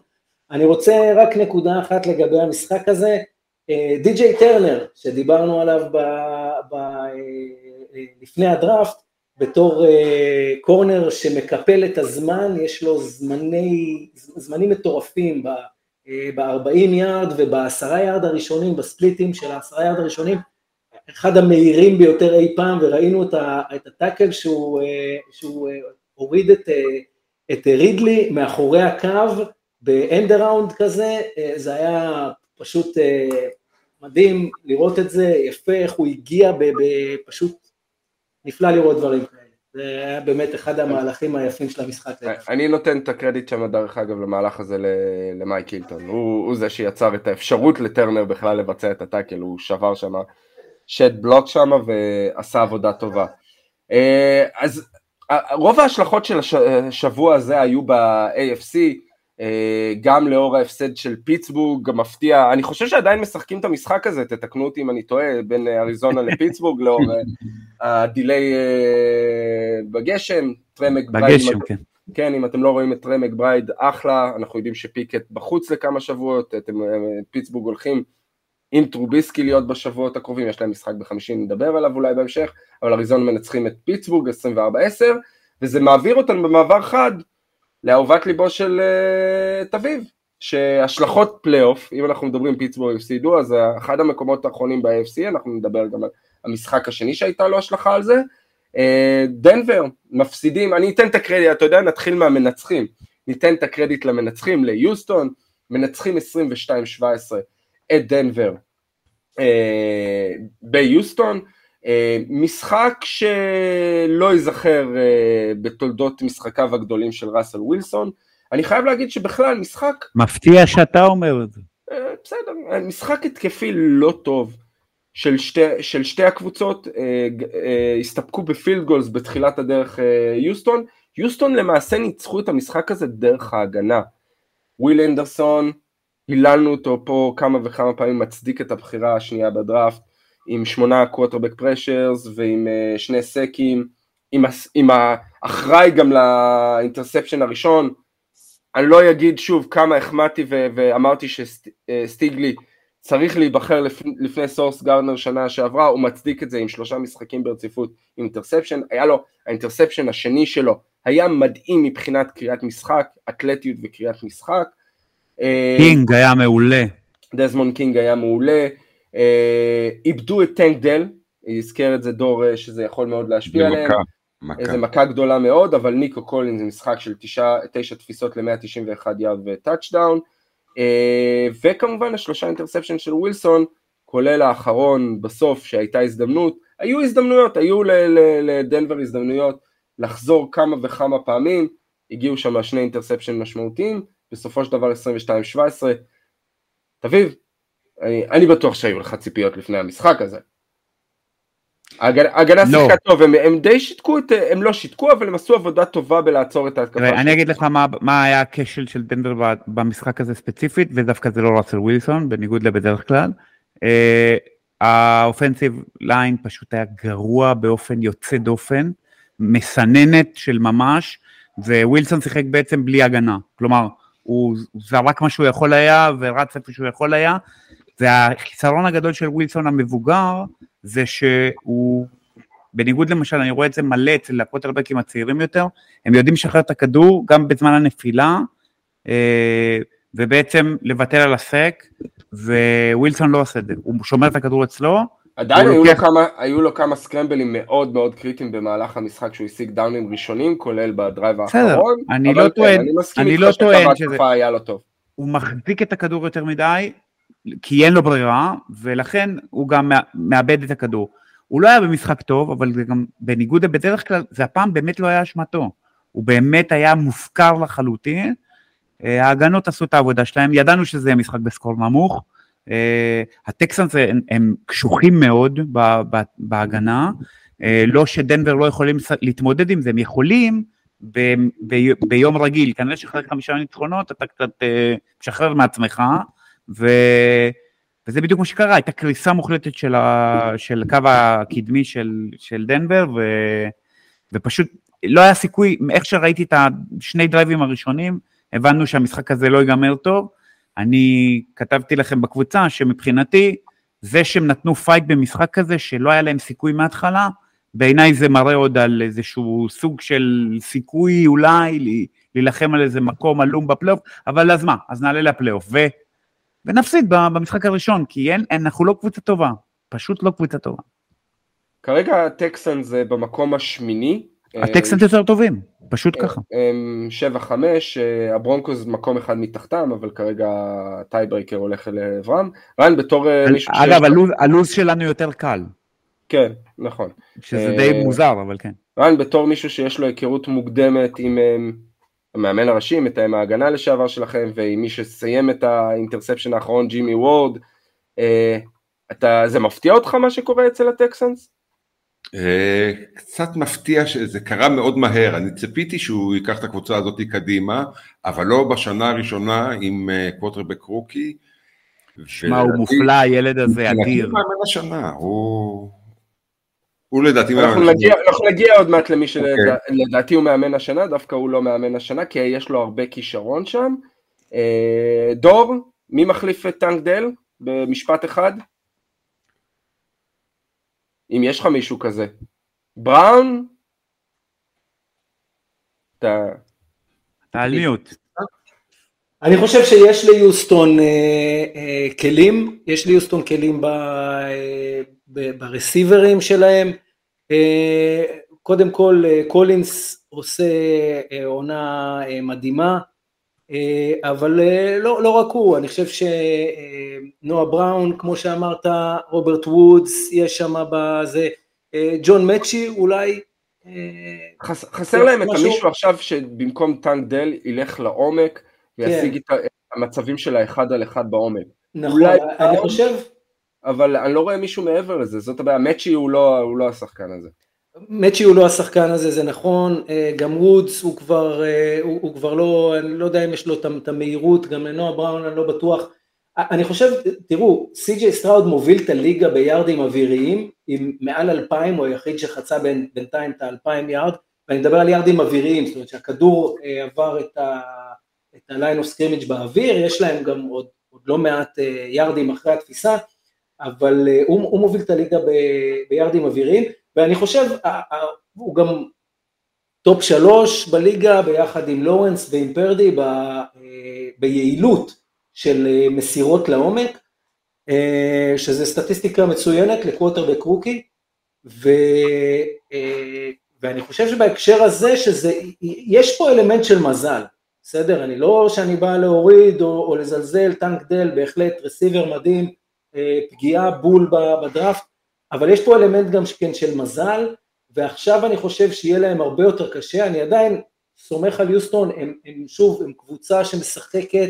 אני רוצה רק נקודה אחת לגבי המשחק הזה, אה, די.ג'יי טרנר, שדיברנו עליו ב, ב, אה, לפני הדראפט, בתור קורנר אה, שמקפל את הזמן, יש לו זמני, זמנים מטורפים ב-40 יארד ובעשרה יארד הראשונים, בספליטים של העשרה יארד הראשונים, אחד המהירים ביותר אי פעם, וראינו את, את הטאקל שהוא, אה, שהוא אה, הוריד את, אה, את רידלי מאחורי הקו באנד אראונד כזה, זה היה פשוט מדהים לראות את זה, יפה איך הוא הגיע, פשוט נפלא לראות דברים כאלה. זה היה באמת אחד המהלכים היפים של המשחק. אני נותן את הקרדיט שם דרך אגב למהלך הזה למייק הילטון, הוא, זה שיצר את האפשרות לטרנר בכלל לבצע את הטאקל, הוא שבר שם שד בלוק שם ועשה עבודה טובה. אה, אז רוב ההשלכות של השבוע הזה היו ב-AFC, אה, גם לאור ההפסד של פיטסבורג המפתיע, אני חושב שעדיין משחקים את המשחק הזה, תתקנו אותי אם אני טועה, בין אריזונה לפיטסבורג לאור אה, הדיליי בגשם, טרמק ברייד, בגשם, כן. כן, אם אתם לא רואים את טרמק ברייד, אחלה, אנחנו יודעים שפיקט בחוץ לכמה שבועות, אתם, פיטסבורג הולכים עם טרוביסקי להיות בשבועות הקרובים, יש להם משחק בחמישים, נדבר עליו אולי בהמשך, אבל אריזונה מנצחים את פיטסבורג 24-10, וזה מעביר אותנו במעבר חד לאהובת ליבו של uh, תביב, שהשלכות פלייאוף, אם אנחנו מדברים פיטסבורג הפסידו, אז אחד המקומות האחרונים ב-AFC, אנחנו נדבר גם על המשחק השני שהייתה לו השלכה על זה, uh, דנבר, מפסידים, אני אתן את הקרדיט, אתה יודע, נתחיל מהמנצחים, ניתן את הקרדיט למנצחים, ליוסטון, מנצחים 22-17 את דנבר אה, ביוסטון, אה, משחק שלא ייזכר אה, בתולדות משחקיו הגדולים של ראסל ווילסון, אני חייב להגיד שבכלל משחק... מפתיע שאתה אומר את זה. אה, בסדר, משחק התקפי לא טוב של שתי, של שתי הקבוצות, אה, אה, הסתפקו בפילד גולס בתחילת הדרך אה, יוסטון, יוסטון למעשה ניצחו את המשחק הזה דרך ההגנה. וויל אנדרסון, היללנו אותו פה כמה וכמה פעמים, מצדיק את הבחירה השנייה בדראפט, עם שמונה quarterback pressures ועם uh, שני sack ים, עם, עם האחראי גם לאינטרספשן הראשון, אני לא אגיד שוב כמה החמאתי ואמרתי שסטינגלי צריך להיבחר לפ- לפני סוס גארדנר שנה שעברה, הוא מצדיק את זה עם שלושה משחקים ברציפות עם אינטרספשן, היה לו, האינטרספשן השני שלו היה מדהים מבחינת קריאת משחק, אתלטיות וקריאת משחק, אה, קינג היה מעולה. דזמון קינג היה מעולה. אה, איבדו את טנק דל, הזכר את זה דור אה, שזה יכול מאוד להשפיע עליהם. איזה מכה גדולה מאוד, אבל ניקו קולינס משחק של תשע, תשע תפיסות ל-191 יארד וטאצ'דאון. וכמובן השלושה אינטרספשן של ווילסון, כולל האחרון בסוף שהייתה הזדמנות, היו הזדמנויות, היו לדנבר הזדמנויות לחזור כמה וכמה פעמים, הגיעו שם שני אינטרספשן משמעותיים, בסופו של דבר 22-17. תביב, אני, אני בטוח שהיו לך ציפיות לפני המשחק הזה. ההגנה לא. שיחקה טוב, הם, הם די שיתקו את, הם לא שיתקו, אבל הם עשו עבודה טובה בלעצור את ההתקפה. אני אגיד לך מה, מה היה הכשל של דנבר במשחק הזה ספציפית, ודווקא זה לא ראסל ווילסון, בניגוד לבדרך כלל. האופנסיב uh, ליין פשוט היה גרוע באופן יוצא דופן, מסננת של ממש, ווילסון שיחק בעצם בלי הגנה. כלומר, הוא זרק מה שהוא יכול היה ורץ איפה שהוא יכול היה, והחיסרון הגדול של ווילסון המבוגר זה שהוא, בניגוד למשל, אני רואה את זה מלא אצל הקווטרבקים הצעירים יותר, הם יודעים לשחרר את הכדור גם בזמן הנפילה, אה, ובעצם לוותר על ה sack, ווילסון לא עושה את זה, הוא שומר את הכדור אצלו, עדיין היו, לוקח... לו כמה, היו לו כמה scramble ים מאוד מאוד קריטיים במהלך המשחק שהוא השיג דאונים ראשונים, כולל ב drive האחרון. אני לא כן, טוען, אני מסכים אני לא טוען שזה... היה לו טוב. הוא מחזיק את הכדור יותר מדי, כי אין לו ברירה, ולכן הוא גם מאבד את הכדור. הוא לא היה במשחק טוב, אבל זה גם בניגוד בדרך כלל, זה הפעם באמת לא היה אשמתו. הוא באמת היה מופקר לחלוטין. אה, ההגנות עשו את העבודה שלהם, ידענו שזה משחק בסקור נמוך. אה, הטקסנס הם קשוחים מאוד בהגנה, אה, לא שדנבר לא יכולים להתמודד עם זה, הם יכולים ב, ב, ביום רגיל, כנראה שאחרי חמישה ניצחונות אתה קצת משחרר מעצמך, ו, וזה בדיוק מה שקרה, הייתה קריסה מוחלטת של, ה, של הקו הקדמי של, של דנבר, ו, ופשוט לא היה סיכוי, איך שראיתי את השני drive ים הראשונים, הבנו שהמשחק הזה לא ייגמר טוב, אני כתבתי לכם בקבוצה שמבחינתי, זה שהם נתנו fight במשחק כזה, שלא היה להם סיכוי מההתחלה, בעיניי זה מראה עוד על איזשהו סוג של סיכוי אולי להילחם על איזה מקום עלום בפלייאוף, אבל אז מה, אז נעלה לפלייאוף. ונפסיד במשחק הראשון, כי אין, אנחנו לא קבוצה טובה, פשוט לא קבוצה טובה. כרגע הטקסנס במקום השמיני, הטקסנס יותר טובים, פשוט אה, ככה. שבע חמש, אה, הברונקוס מקום אחד מתחתם, אבל כרגע tiebreaker הולך לעברם. רן בתור אה, מישהו ש... אגב, הלו"ז שלנו יותר קל. כן, נכון. שזה די מוזר, אבל כן. רן, בתור מישהו שיש לו היכרות מוקדמת עם המאמן הראשי, מתאם ההגנה לשעבר שלכם, ועם מי שסיים את האינטרספשן האחרון, ג'ימי וורד, אתה, זה מפתיע אותך מה שקורה אצל הטקסנס? אה, קצת מפתיע שזה קרה מאוד מהר, אני ציפיתי שהוא ייקח את הקבוצה הזאת קדימה, אבל לא בשנה הראשונה עם קווטרבק רוקי. שמע, הוא מופלא, הילד הזה אדיר. הוא מאמן השנה, הוא... הוא לדעתי מאמן השנה. אנחנו נגיע עוד מעט למי שלדעתי הוא מאמן השנה, דווקא הוא לא מאמן השנה, כי יש לו הרבה כישרון שם. אה, דור, מי מחליף את טנק דל במשפט אחד? אם יש לך מישהו כזה. בראון? אתה... אתה על מיוט. אני חושב שיש ליוסטון אה, אה, כלים, יש ליוסטון כלים ב, אה, ב, ברסיברים שלהם. אה, קודם כל אה, קולינס עושה אה, עונה מדהימה, אבל לא, לא רק הוא, אני חושב שנועה בראון, כמו שאמרת, רוברט וודס, יש שם בזה, ג'ון מצ'י אולי. חס, חסר להם את המישהו עכשיו שבמקום טנק דל ילך לעומק וישיג כן. את המצבים של האחד על אחד בעומק. נכון, אולי אני חושב... אבל אני לא רואה מישהו מעבר לזה, זאת הבעיה, מצ'י הוא לא, הוא לא השחקן הזה. מצ'י הוא לא השחקן הזה, זה נכון, אה, גם וודס הוא כבר, אה, הוא, הוא כבר לא, אני לא יודע אם יש לו את המהירות, גם לנואה בראון אני לא בטוח. אני חושב, תראו, סי.ג'יי סטראוד מוביל את הליגה ביארדים אוויריים, עם מעל אלפיים, הוא היחיד שחצה בין, בינתיים את האלפיים יארד, ואני מדבר על יארדים אוויריים, זאת אומרת שהכדור אה, עבר את, ה, את ה line of scrimmage באוויר, יש להם גם עוד, עוד לא מעט יארדים אחרי התפיסה, אבל הוא, הוא מוביל את הליגה ב, ביארדים אוויריים, ואני חושב, הוא גם top שלוש בליגה ביחד עם לורנס ועם פורדי ב, אה, ביעילות של אה, מסירות לעומק, אה, שזה סטטיסטיקה מצוינת לקווטרבק rookie, ו, ואני חושב שבהקשר הזה שזה, יש פה אלמנט של מזל, בסדר? אני לא שאני בא להוריד או, או לזלזל, טנק דל בהחלט רסיבר מדהים, פגיעה בול בדראפט, אבל יש פה אלמנט גם כן של מזל, ועכשיו אני חושב שיהיה להם הרבה יותר קשה, אני עדיין סומך על יוסטון, הם, הם שוב, הם קבוצה שמשחקת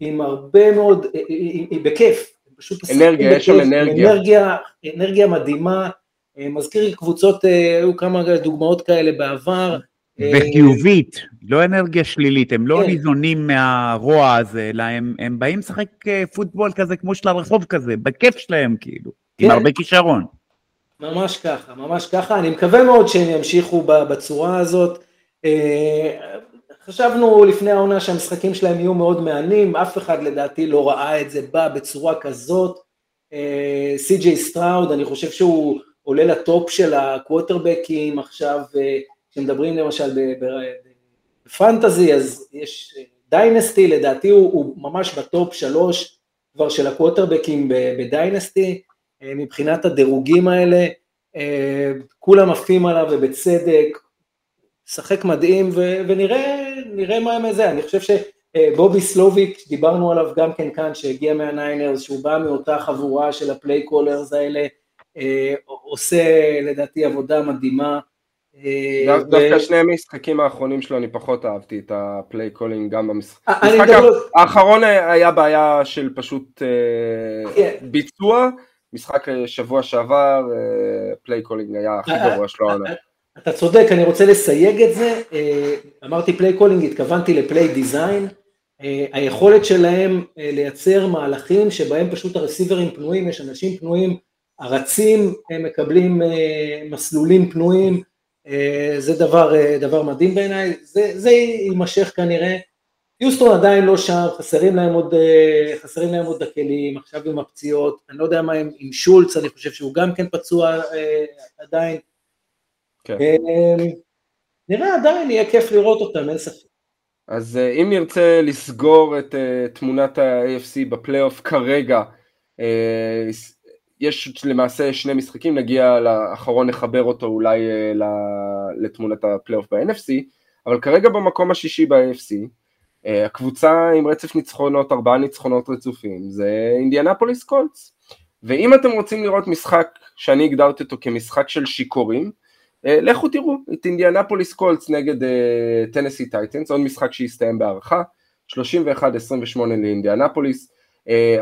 עם הרבה מאוד, היא אה, אה, בכיף, הם פשוט אנרגיה, יש שם אנרגיה. אנרגיה, אנרגיה מדהימה, אה, מזכיר קבוצות, היו כמה דוגמאות כאלה בעבר. וחיובית, לא אנרגיה שלילית, הם לא כן. ניזונים מהרוע הזה, אלא הם, הם באים לשחק פוטבול כזה כמו של הרחוב כזה, בכיף שלהם כאילו. עם כן. הרבה כישרון. ממש ככה, ממש ככה, אני מקווה מאוד שהם ימשיכו בצורה הזאת. אה, חשבנו לפני העונה שהמשחקים שלהם יהיו מאוד מהנים, אף אחד לדעתי לא ראה את זה בא בצורה כזאת. אה, סי.ג'יי סטראוד, אני חושב שהוא עולה לטופ של הקווטרבקים עכשיו, אה, כשמדברים למשל בפנטזי, אז יש dynasty, לדעתי הוא, הוא ממש ב top שלוש כבר של הקווטרבקים ב dynasty. אה, מבחינת הדירוגים האלה, אה, כולם עפים עליו ובצדק, שחקן מדהים ו- ונראה מה הם זה, אני חושב שבובי סלוביק, דיברנו עליו גם כן כאן, שהגיע מהניינרס, שהוא בא מאותה חבורה של ה play callers האלה, אה, עושה לדעתי עבודה מדהימה. דווקא שני המשחקים האחרונים שלו אני פחות אהבתי את ה play calling גם במשחק. האחרון היה בעיה של פשוט כן. ביצוע. משחק אה, שבוע שעבר, play calling היה הכי אה, גרוע שלו העונה. אתה צודק, אני רוצה לסייג את זה, אה, אמרתי play calling, התכוונתי ל play design, היכולת שלהם לייצר מהלכים שבהם פשוט הרסיברים פנויים, יש אנשים פנויים, הרצים מקבלים מסלולים פנויים, זה דבר, דבר מדהים בעיניי, זה, זה יימשך כנראה, יוסטון עדיין לא שם, חסרים להם עוד, אה, חסרים להם עוד הכלים, עכשיו עם הפציעות, אני לא יודע מה עם, עם שולץ, אני חושב שהוא גם כן פצוע אה, עדיין. כן. אה, נראה עדיין, יהיה כיף לראות אותם, אין ספק. אז אה, אם נרצה לסגור את אה, תמונת ה-AFC בפלייאוף כרגע, אה, יש למעשה שני משחקים, נגיע לאחרון נחבר אותו אולי אה, לתמונת הפלייאוף ב-NFC, אבל כרגע במקום השישי ב-AFC, אה, הקבוצה עם רצף ניצחונות, ארבעה ניצחונות רצופים, זה אינדיאנפוליס קולץ. ואם אתם רוצים לראות משחק שאני הגדרתי אותו כמשחק של שיכורים, לכו תראו את אינדיאנפוליס קולץ נגד טנסי טייטנס, עוד משחק שהסתיים בהארכה, 31-28 לאינדיאנפוליס.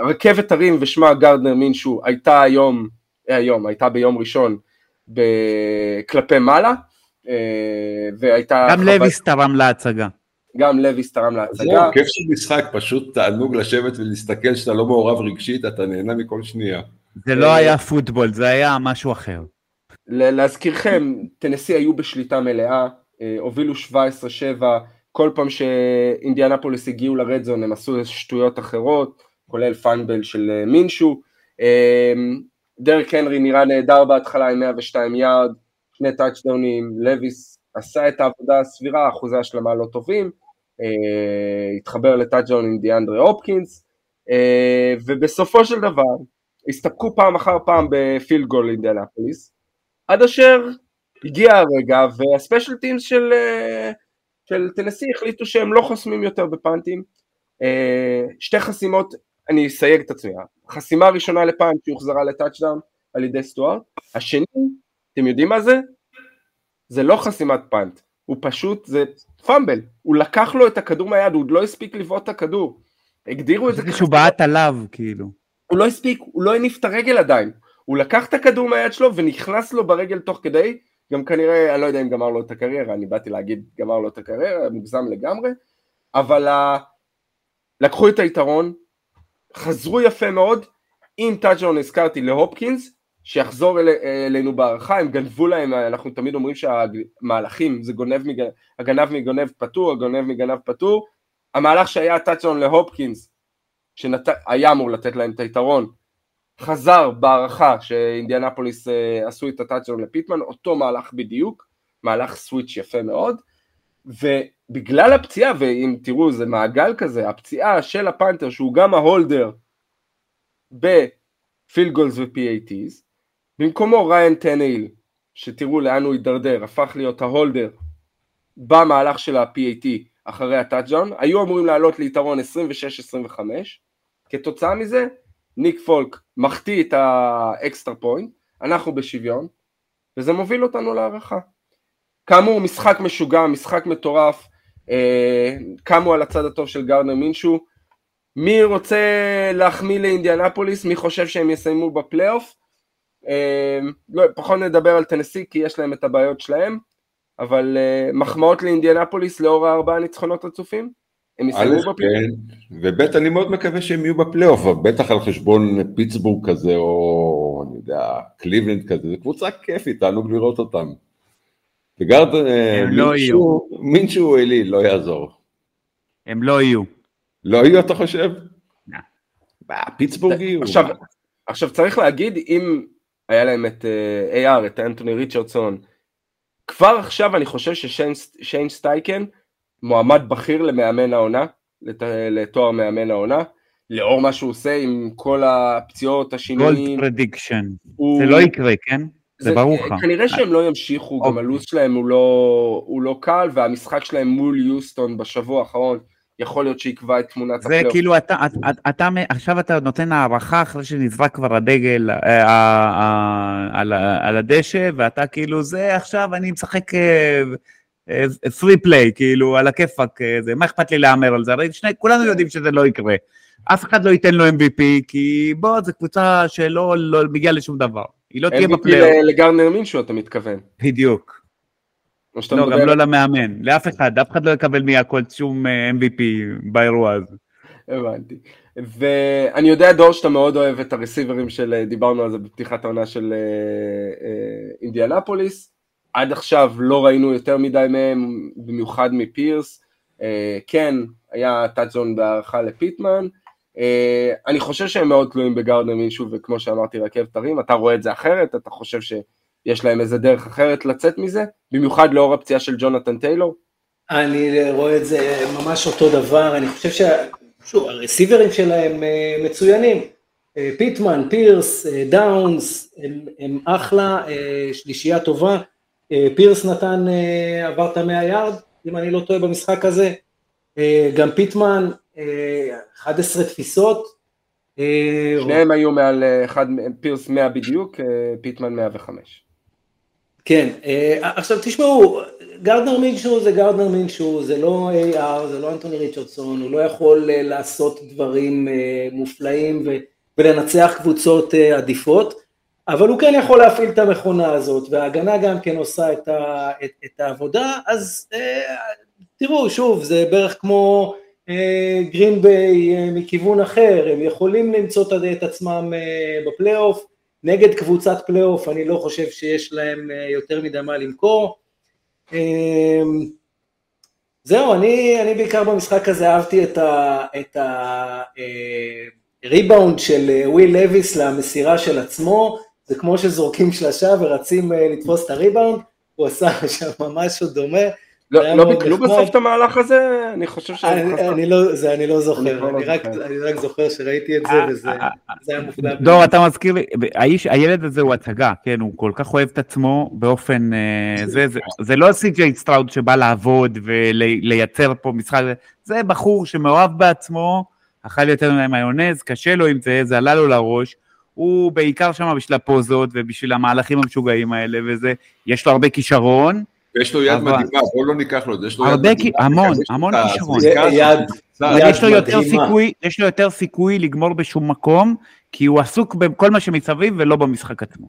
רכבת הרים ושמה גרדנר מינשו הייתה היום, היום, הייתה ביום ראשון כלפי מעלה, והייתה... גם חווה... לויס תרם להצגה. גם לויס תרם להצגה. זהו, כיף של משחק, פשוט תענוג לשבת ולהסתכל שאתה לא מעורב רגשית, אתה נהנה מכל שנייה. זה לא היה פוטבול, זה היה משהו אחר. להזכירכם, טנסי היו בשליטה מלאה, הובילו 17-7, כל פעם שאינדיאנפוליס הגיעו ל red zone הם עשו שטויות אחרות, כולל fumble של מינשו. דרק הנרי נראה נהדר בהתחלה עם 102 יארד, שני טאצ'דאונים, לוויס עשה את העבודה הסבירה, אחוזי השלמה לא טובים, התחבר לטאצ'דאון עם דיאנדרי הופקינס, ובסופו של דבר הסתפקו פעם אחר פעם ב field goal לאינדיאנפוליס, עד אשר הגיע הרגע וה special teams של, של טנסי החליטו שהם לא חוסמים יותר בפאנטים, שתי חסימות, אני אסייג את עצמי, חסימה ראשונה ל punt שהוחזרה לטאצ'דאון על ידי סטוארט, השני, אתם יודעים מה זה? זה לא חסימת punt, הוא פשוט, זה fumble, הוא לקח לו את הכדור מהיד, הוא עוד לא הספיק לבעוט את הכדור, הגדירו את זה כחסימת... שהוא בעט עליו, כאילו. הוא לא הספיק, הוא לא הניף את הרגל עדיין, הוא לקח את הכדור מהיד שלו ונכנס לו ברגל תוך כדי, גם כנראה, אני לא יודע אם גמר לו את הקריירה, אני באתי להגיד גמר לו את הקריירה, מוגזם לגמרי, אבל ה... לקחו את היתרון, חזרו יפה מאוד, עם טאצ'ון הזכרתי להופקינס, שיחזור אל, אלינו בהערכה, הם גנבו להם, אנחנו תמיד אומרים שהמהלכים זה גונב מגנב, הגנב מגונב פטור, הגונב מגנב פטור, המהלך שהיה טאצ'דאון להופקינס, שהיה אמור לתת להם את היתרון, חזר בהארכה שאינדיאנפוליס אה, עשו את הטאצ'דאון לפיטמן, אותו מהלך בדיוק, מהלך switch יפה מאוד, ובגלל הפציעה, ואם תראו זה מעגל כזה, הפציעה של ה punter שהוא גם ה holder ב field goals ו-PATs, במקומו ריאן טאנהיל, שתראו לאן הוא הידרדר, הפך להיות ה holder במהלך של ה-PAT אחרי הטאצ'דאון, היו אמורים לעלות ליתרון 26-25, כתוצאה מזה ניק פולק מחטיא את ה extra point, אנחנו בשוויון, וזה מוביל אותנו להארכה. כאמור, משחק משוגע, משחק מטורף, קמו על הצד הטוב של גרדנר מינשו. מי רוצה להחמיא לאינדיאנפוליס? מי חושב שהם יסיימו בפלייאוף? אה, לא, פחות נדבר על טנסי כי יש להם את הבעיות שלהם, אבל אה, מחמאות לאינדיאנפוליס לאור הארבעה ניצחונות רצופים? הם יסיימו בפלייאוף? כן, וב' אני מאוד מקווה שהם יהיו בפלייאוף, בטח על חשבון פיטסבורג כזה, או אני יודע, קליבלנד כזה, זו קבוצה כיפית, תענוג לראות אותם. וגרד, הם לא יהיו. מינשו אלי, לא יעזור. הם לא יהיו. לא יהיו, אתה חושב? לא. פיטסבורג יהיו. עכשיו, עכשיו צריך להגיד, אם היה להם את אה, AR, את אנטוני ריצ'רדסון, כבר עכשיו אני חושב ששיין סטייקן מועמד בכיר למאמן העונה, לת... לתואר מאמן העונה, לאור מה שהוא עושה עם כל הפציעות, השינויים. bold prediction. הוא... זה לא יקרה, כן? זה ברור לך. כנראה שהם לא ימשיכו, גם הלו"ז שלהם הוא לא, הוא לא קל, והמשחק שלהם מול יוסטון בשבוע האחרון, יכול להיות שיקבע את תמונת הפלייאוף. זה כאילו, אתה, אתה, אתה, עכשיו אתה נותן הערכה אחרי שנזרק כבר הדגל אה, אה, אה, על הדשא, ואתה כאילו, זה עכשיו אני משחק free play, כאילו, על הכיפאק, מה אכפת לי להמר על זה? הרי שני, כולנו יודעים שזה לא יקרה. אף אחד לא ייתן לו MVP, כי בוא, זו קבוצה שלא לא מגיעה לשום דבר. היא לא תהיה בפלייאוף. לגרדנר מינשו, אתה מתכוון. בדיוק. לא, גם לא למאמן, לאף אחד, אף אחד לא יקבל מהכל שום אה, MVP באירוע הזה. הבנתי. ואני יודע, דור, שאתה מאוד אוהב את הרסיברים של, אה, דיברנו על זה בפתיחת העונה של אה, אינדיאנפוליס. עד עכשיו לא ראינו יותר מדי מהם, במיוחד מפירס. כן, היה טאצ'זון בהערכה לפיטמן. אני חושב שהם מאוד תלויים בגארדנר מישהו, וכמו שאמרתי, רכב תרים, אתה רואה את זה אחרת? אתה חושב ש... יש להם איזה דרך אחרת לצאת מזה? במיוחד לאור הפציעה של ג'ונתן טיילור? אני רואה את זה ממש אותו דבר, אני חושב ש... שוב, הרסיברים שלהם אה, מצוינים. אה, פיטמן, פירס, דאונס, הם, הם אחלה, שלישייה טובה. פירס נתן, עבר את המאה יארד, אם אני לא טועה במשחק הזה. גם פיטמן, 11 תפיסות. שניהם היו מעל, אחד, פירס 100 בדיוק, פיטמן 105. כן, עכשיו תשמעו, גרדנר מינשו זה גרדנר מינשו, זה לא AR, זה לא אנטוני ריצ'רדסון, הוא לא יכול לעשות דברים מופלאים ולנצח קבוצות עדיפות, אבל הוא כן יכול להפעיל את המכונה הזאת, וההגנה גם כן עושה את, ה, את, את העבודה, אז אה, תראו, שוב, זה בערך כמו אה, גרינביי אה, מכיוון אחר, הם יכולים למצוא את עצמם אה, בפלייאוף, נגד קבוצת פלייאוף אני לא חושב שיש להם יותר מדי מה למכור. זהו, אני, אני בעיקר במשחק הזה אהבתי את ה... את ה אה, ריבאונד של וויל לוויס למסירה של עצמו, זה כמו שזורקים שלשה ורצים לתפוס את הריבאונד, הוא עשה שם משהו דומה. לא, לא ביטלו בסוף את המהלך הזה? אני חושב ש... אני לא, זה אני לא זוכר, אני לא רק אני רק זוכר שראיתי את זה אה, וזה אה, היה מופלא. דור, אתה מזכיר לי, הילד הזה הוא הצגה, כן, הוא כל כך אוהב את עצמו באופן, זה, זה, זה לא סי.ג'יי סטראוד שבא לעבוד ולייצר פה משחק, זה בחור שמאוהב בעצמו, אכל יותר מדי מיונז, קשה לו עם זה, זה עלה לו לראש. הוא בעיקר שם בשביל הפוזות ובשביל המהלכים המשוגעים האלה וזה, יש לו הרבה כישרון. ויש לו יד אבל... מדהימה, בואו לא ניקח לו, יש לו יד מדהימה. המון, המון כישרון. אבל יש לו יותר סיכוי, יש לו יותר סיכוי לגמור בשום מקום, כי הוא עסוק בכל מה שמסביב ולא במשחק עצמו.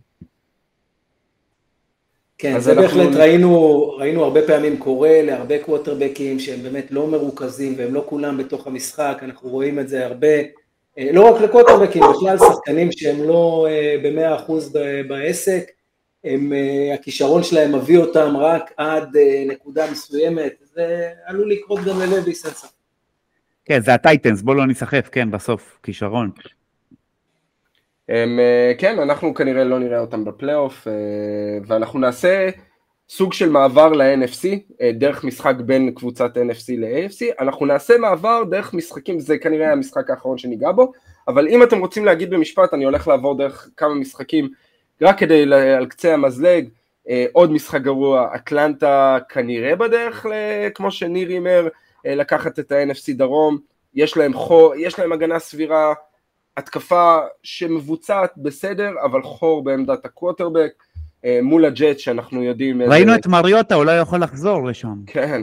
כן, זה אנחנו... בהחלט ראינו, ראינו הרבה פעמים קורה להרבה קווטרבקים שהם באמת לא מרוכזים והם לא כולם בתוך המשחק, אנחנו רואים את זה הרבה אה, לא רק לקווטרבקים, בכלל שחקנים שהם לא אה, במאה אחוז בעסק, הם, אה, הכישרון שלהם מביא אותם רק עד נקודה מסוימת, זה עלול לקרות גם ללוי סנסה. כן, זה הטייטנס, בואו לא ניסחף, כן, בסוף, כישרון. הם, כן, אנחנו כנראה לא נראה אותם בפלייאוף, ואנחנו נעשה סוג של מעבר ל-NFC, אה, דרך משחק בין קבוצת NFC ל-AFC, אנחנו נעשה מעבר דרך משחקים, זה כנראה המשחק האחרון שניגע בו, אבל אם אתם רוצים להגיד במשפט, אני הולך לעבור דרך כמה משחקים, רק כדי על קצה המזלג, אה, עוד משחק גרוע, אטלנטה כנראה בדרך, כמו שניר הימר, אה, לקחת את ה-NFC דרום, יש להם חור, יש להם הגנה סבירה, התקפה שמבוצעת בסדר, אבל חור בעמדת הקווטרבק, אה, מול הג'אט שאנחנו יודעים... ראינו את מריוטה, אולי יכול לחזור לשם. כן,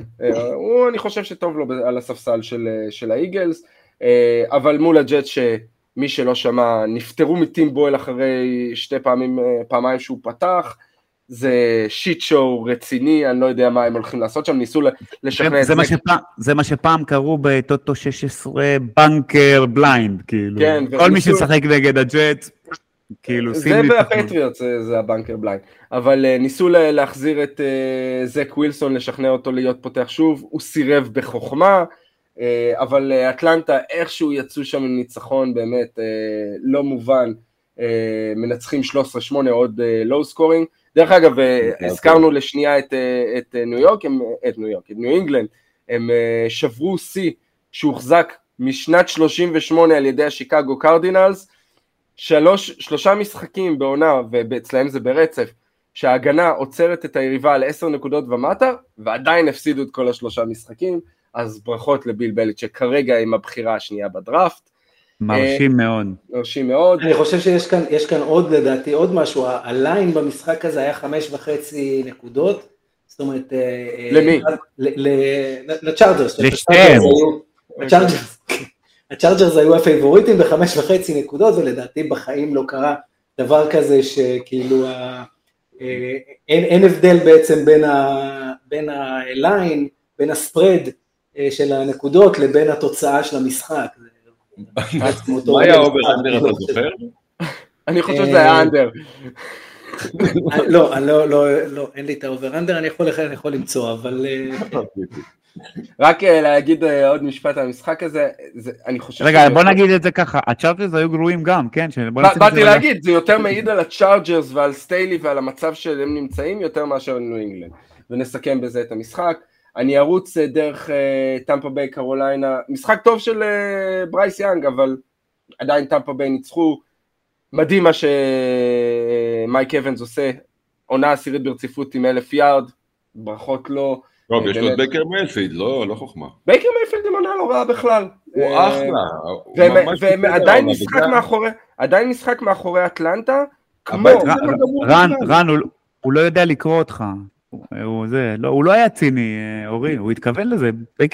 הוא, אני חושב שטוב לו על הספסל של, של האיגלס, אבל מול הג'טס שמי שלא שמע, נפטרו מטים בויל אחרי שתי פעמים, פעמיים שהוא פתח, זה shit show רציני, אני לא יודע מה הם הולכים לעשות שם, ניסו לשכנע את זה. זה. מה שפעם קראו בטוטו 16 banker blind, כאילו. כן, כל מי ששחק נגד הג'טס, כאילו, זה והפטריוטס זה, זה ה banker blind, אבל אה, ניסו להחזיר את אה, זק ווילסון, לשכנע אותו להיות פותח שוב, הוא סירב בחוכמה, אבל אה, אטלנטה איכשהו יצאו שם עם ניצחון באמת אה, לא מובן, מנצחים 13-8 עוד low scoring, דרך אגב אה, הזכרנו לשנייה את, את ניו יורק, הם, את ניו יורק, את ניו אינגלנד, הם שברו שיא שהוחזק משנת 38 על ידי השיקגו קרדינלס, שלוש, שלושה משחקים בעונה, ואצלהם זה ברצף, שההגנה עוצרת את היריבה על עשר נקודות ומטה, ועדיין הפסידו את כל השלושה משחקים, אז ברכות לביל בליצ'יק שכרגע עם הבחירה השנייה בדראפט. מרשים מאוד. מרשים מאוד. אני חושב שיש כאן, כאן עוד לדעתי עוד משהו, ה line במשחק הזה היה חמש וחצי נקודות, זאת אומרת... אה, אה, למי? לצ'ארג'רס. לשתיהם. הצ'ארג'רס היו הפייבוריטים בחמש וחצי נקודות, ולדעתי בחיים לא קרה דבר כזה שכאילו. אה, אין, אין הבדל בעצם בין, ה line, בין ה spread אה, של הנקודות לבין התוצאה של המשחק. מה היה over under אתה זוכר? אני חושב שזה היה under. לא, לא, לא, לא, אין לי את ה over under, אני יכול למצוא, אבל... אה, רק אה, להגיד אה, עוד משפט על המשחק הזה, זה, אני חושב... רגע, בוא נגיד את זה ככה, הצ'ארג'רס היו גרועים גם, כן? באתי להגיד, זה יותר מעיד על הצ'ארג'רס ועל סטיילי ועל המצב שהם נמצאים יותר מאשר על ניו אינגלנד. ונסכם בזה את המשחק. אני ארוץ אה, דרך טמפה ביי קרוליינה, משחק טוב של ברייס יאנג, אבל עדיין טמפה ביי ניצחו. מדהים מה שמייק אבנס עושה, עונה עשירית ברציפות עם אלף יארד, ברכות לו. לא. טוב, יש לו את בייקר מיילפילד, לא, לא חוכמה. בייקר מיילפילד עם עונה לא רעה בכלל. הוא אה, אחלה. ועדיין משחק מאחורי, עדיין משחק מאחורי אטלנטה, כמו... רן, רן, הוא לא יודע לקרוא אותך. הוא, זה, לא, הוא לא היה ציני, אורי, הוא התכוון לזה,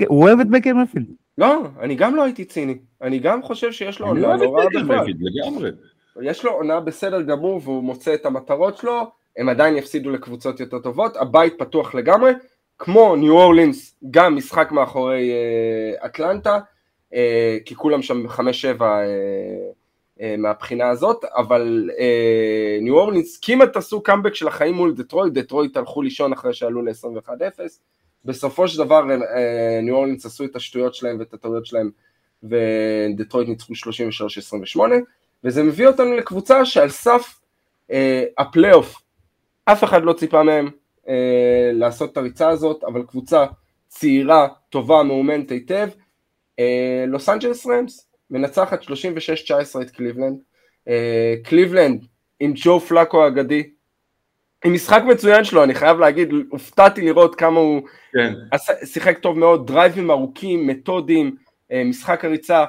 הוא אוהב את בקר מפילד. לא, אני גם לא הייתי ציני, אני גם חושב שיש לו עונה לא רעה בכלל. יש לו עונה בסדר גמור והוא מוצא את המטרות שלו, הם עדיין יפסידו לקבוצות יותר טובות, הבית פתוח לגמרי, כמו ניו אורלינס, גם משחק מאחורי אה, אטלנטה, אה, כי כולם שם חמש שבע אה, אה, מהבחינה הזאת, אבל אה, ניו אורלינס כמעט עשו קאמבק של החיים מול דטרויט, דטרויט הלכו לישון אחרי שעלו ל-21-0, בסופו של דבר אה, ניו אורלינס עשו את השטויות שלהם ואת הטעויות שלהם ודטרויט ניצחו 33-28, וזה מביא אותנו לקבוצה שעל סף אה, הפלייאוף, אף אחד לא ציפה מהם אה, לעשות את הריצה הזאת, אבל קבוצה צעירה, טובה, מאומנת היטב, אה, לוס אנג'לס רמס, מנצחת 36-19 את קליבלנד, אה, קליבלנד עם ג'ו פלאקו האגדי, עם משחק מצוין שלו, אני חייב להגיד, הופתעתי לראות כמה הוא כן. שיחק טוב מאוד, דרייבים ארוכים, מתודיים, אה, משחק הריצה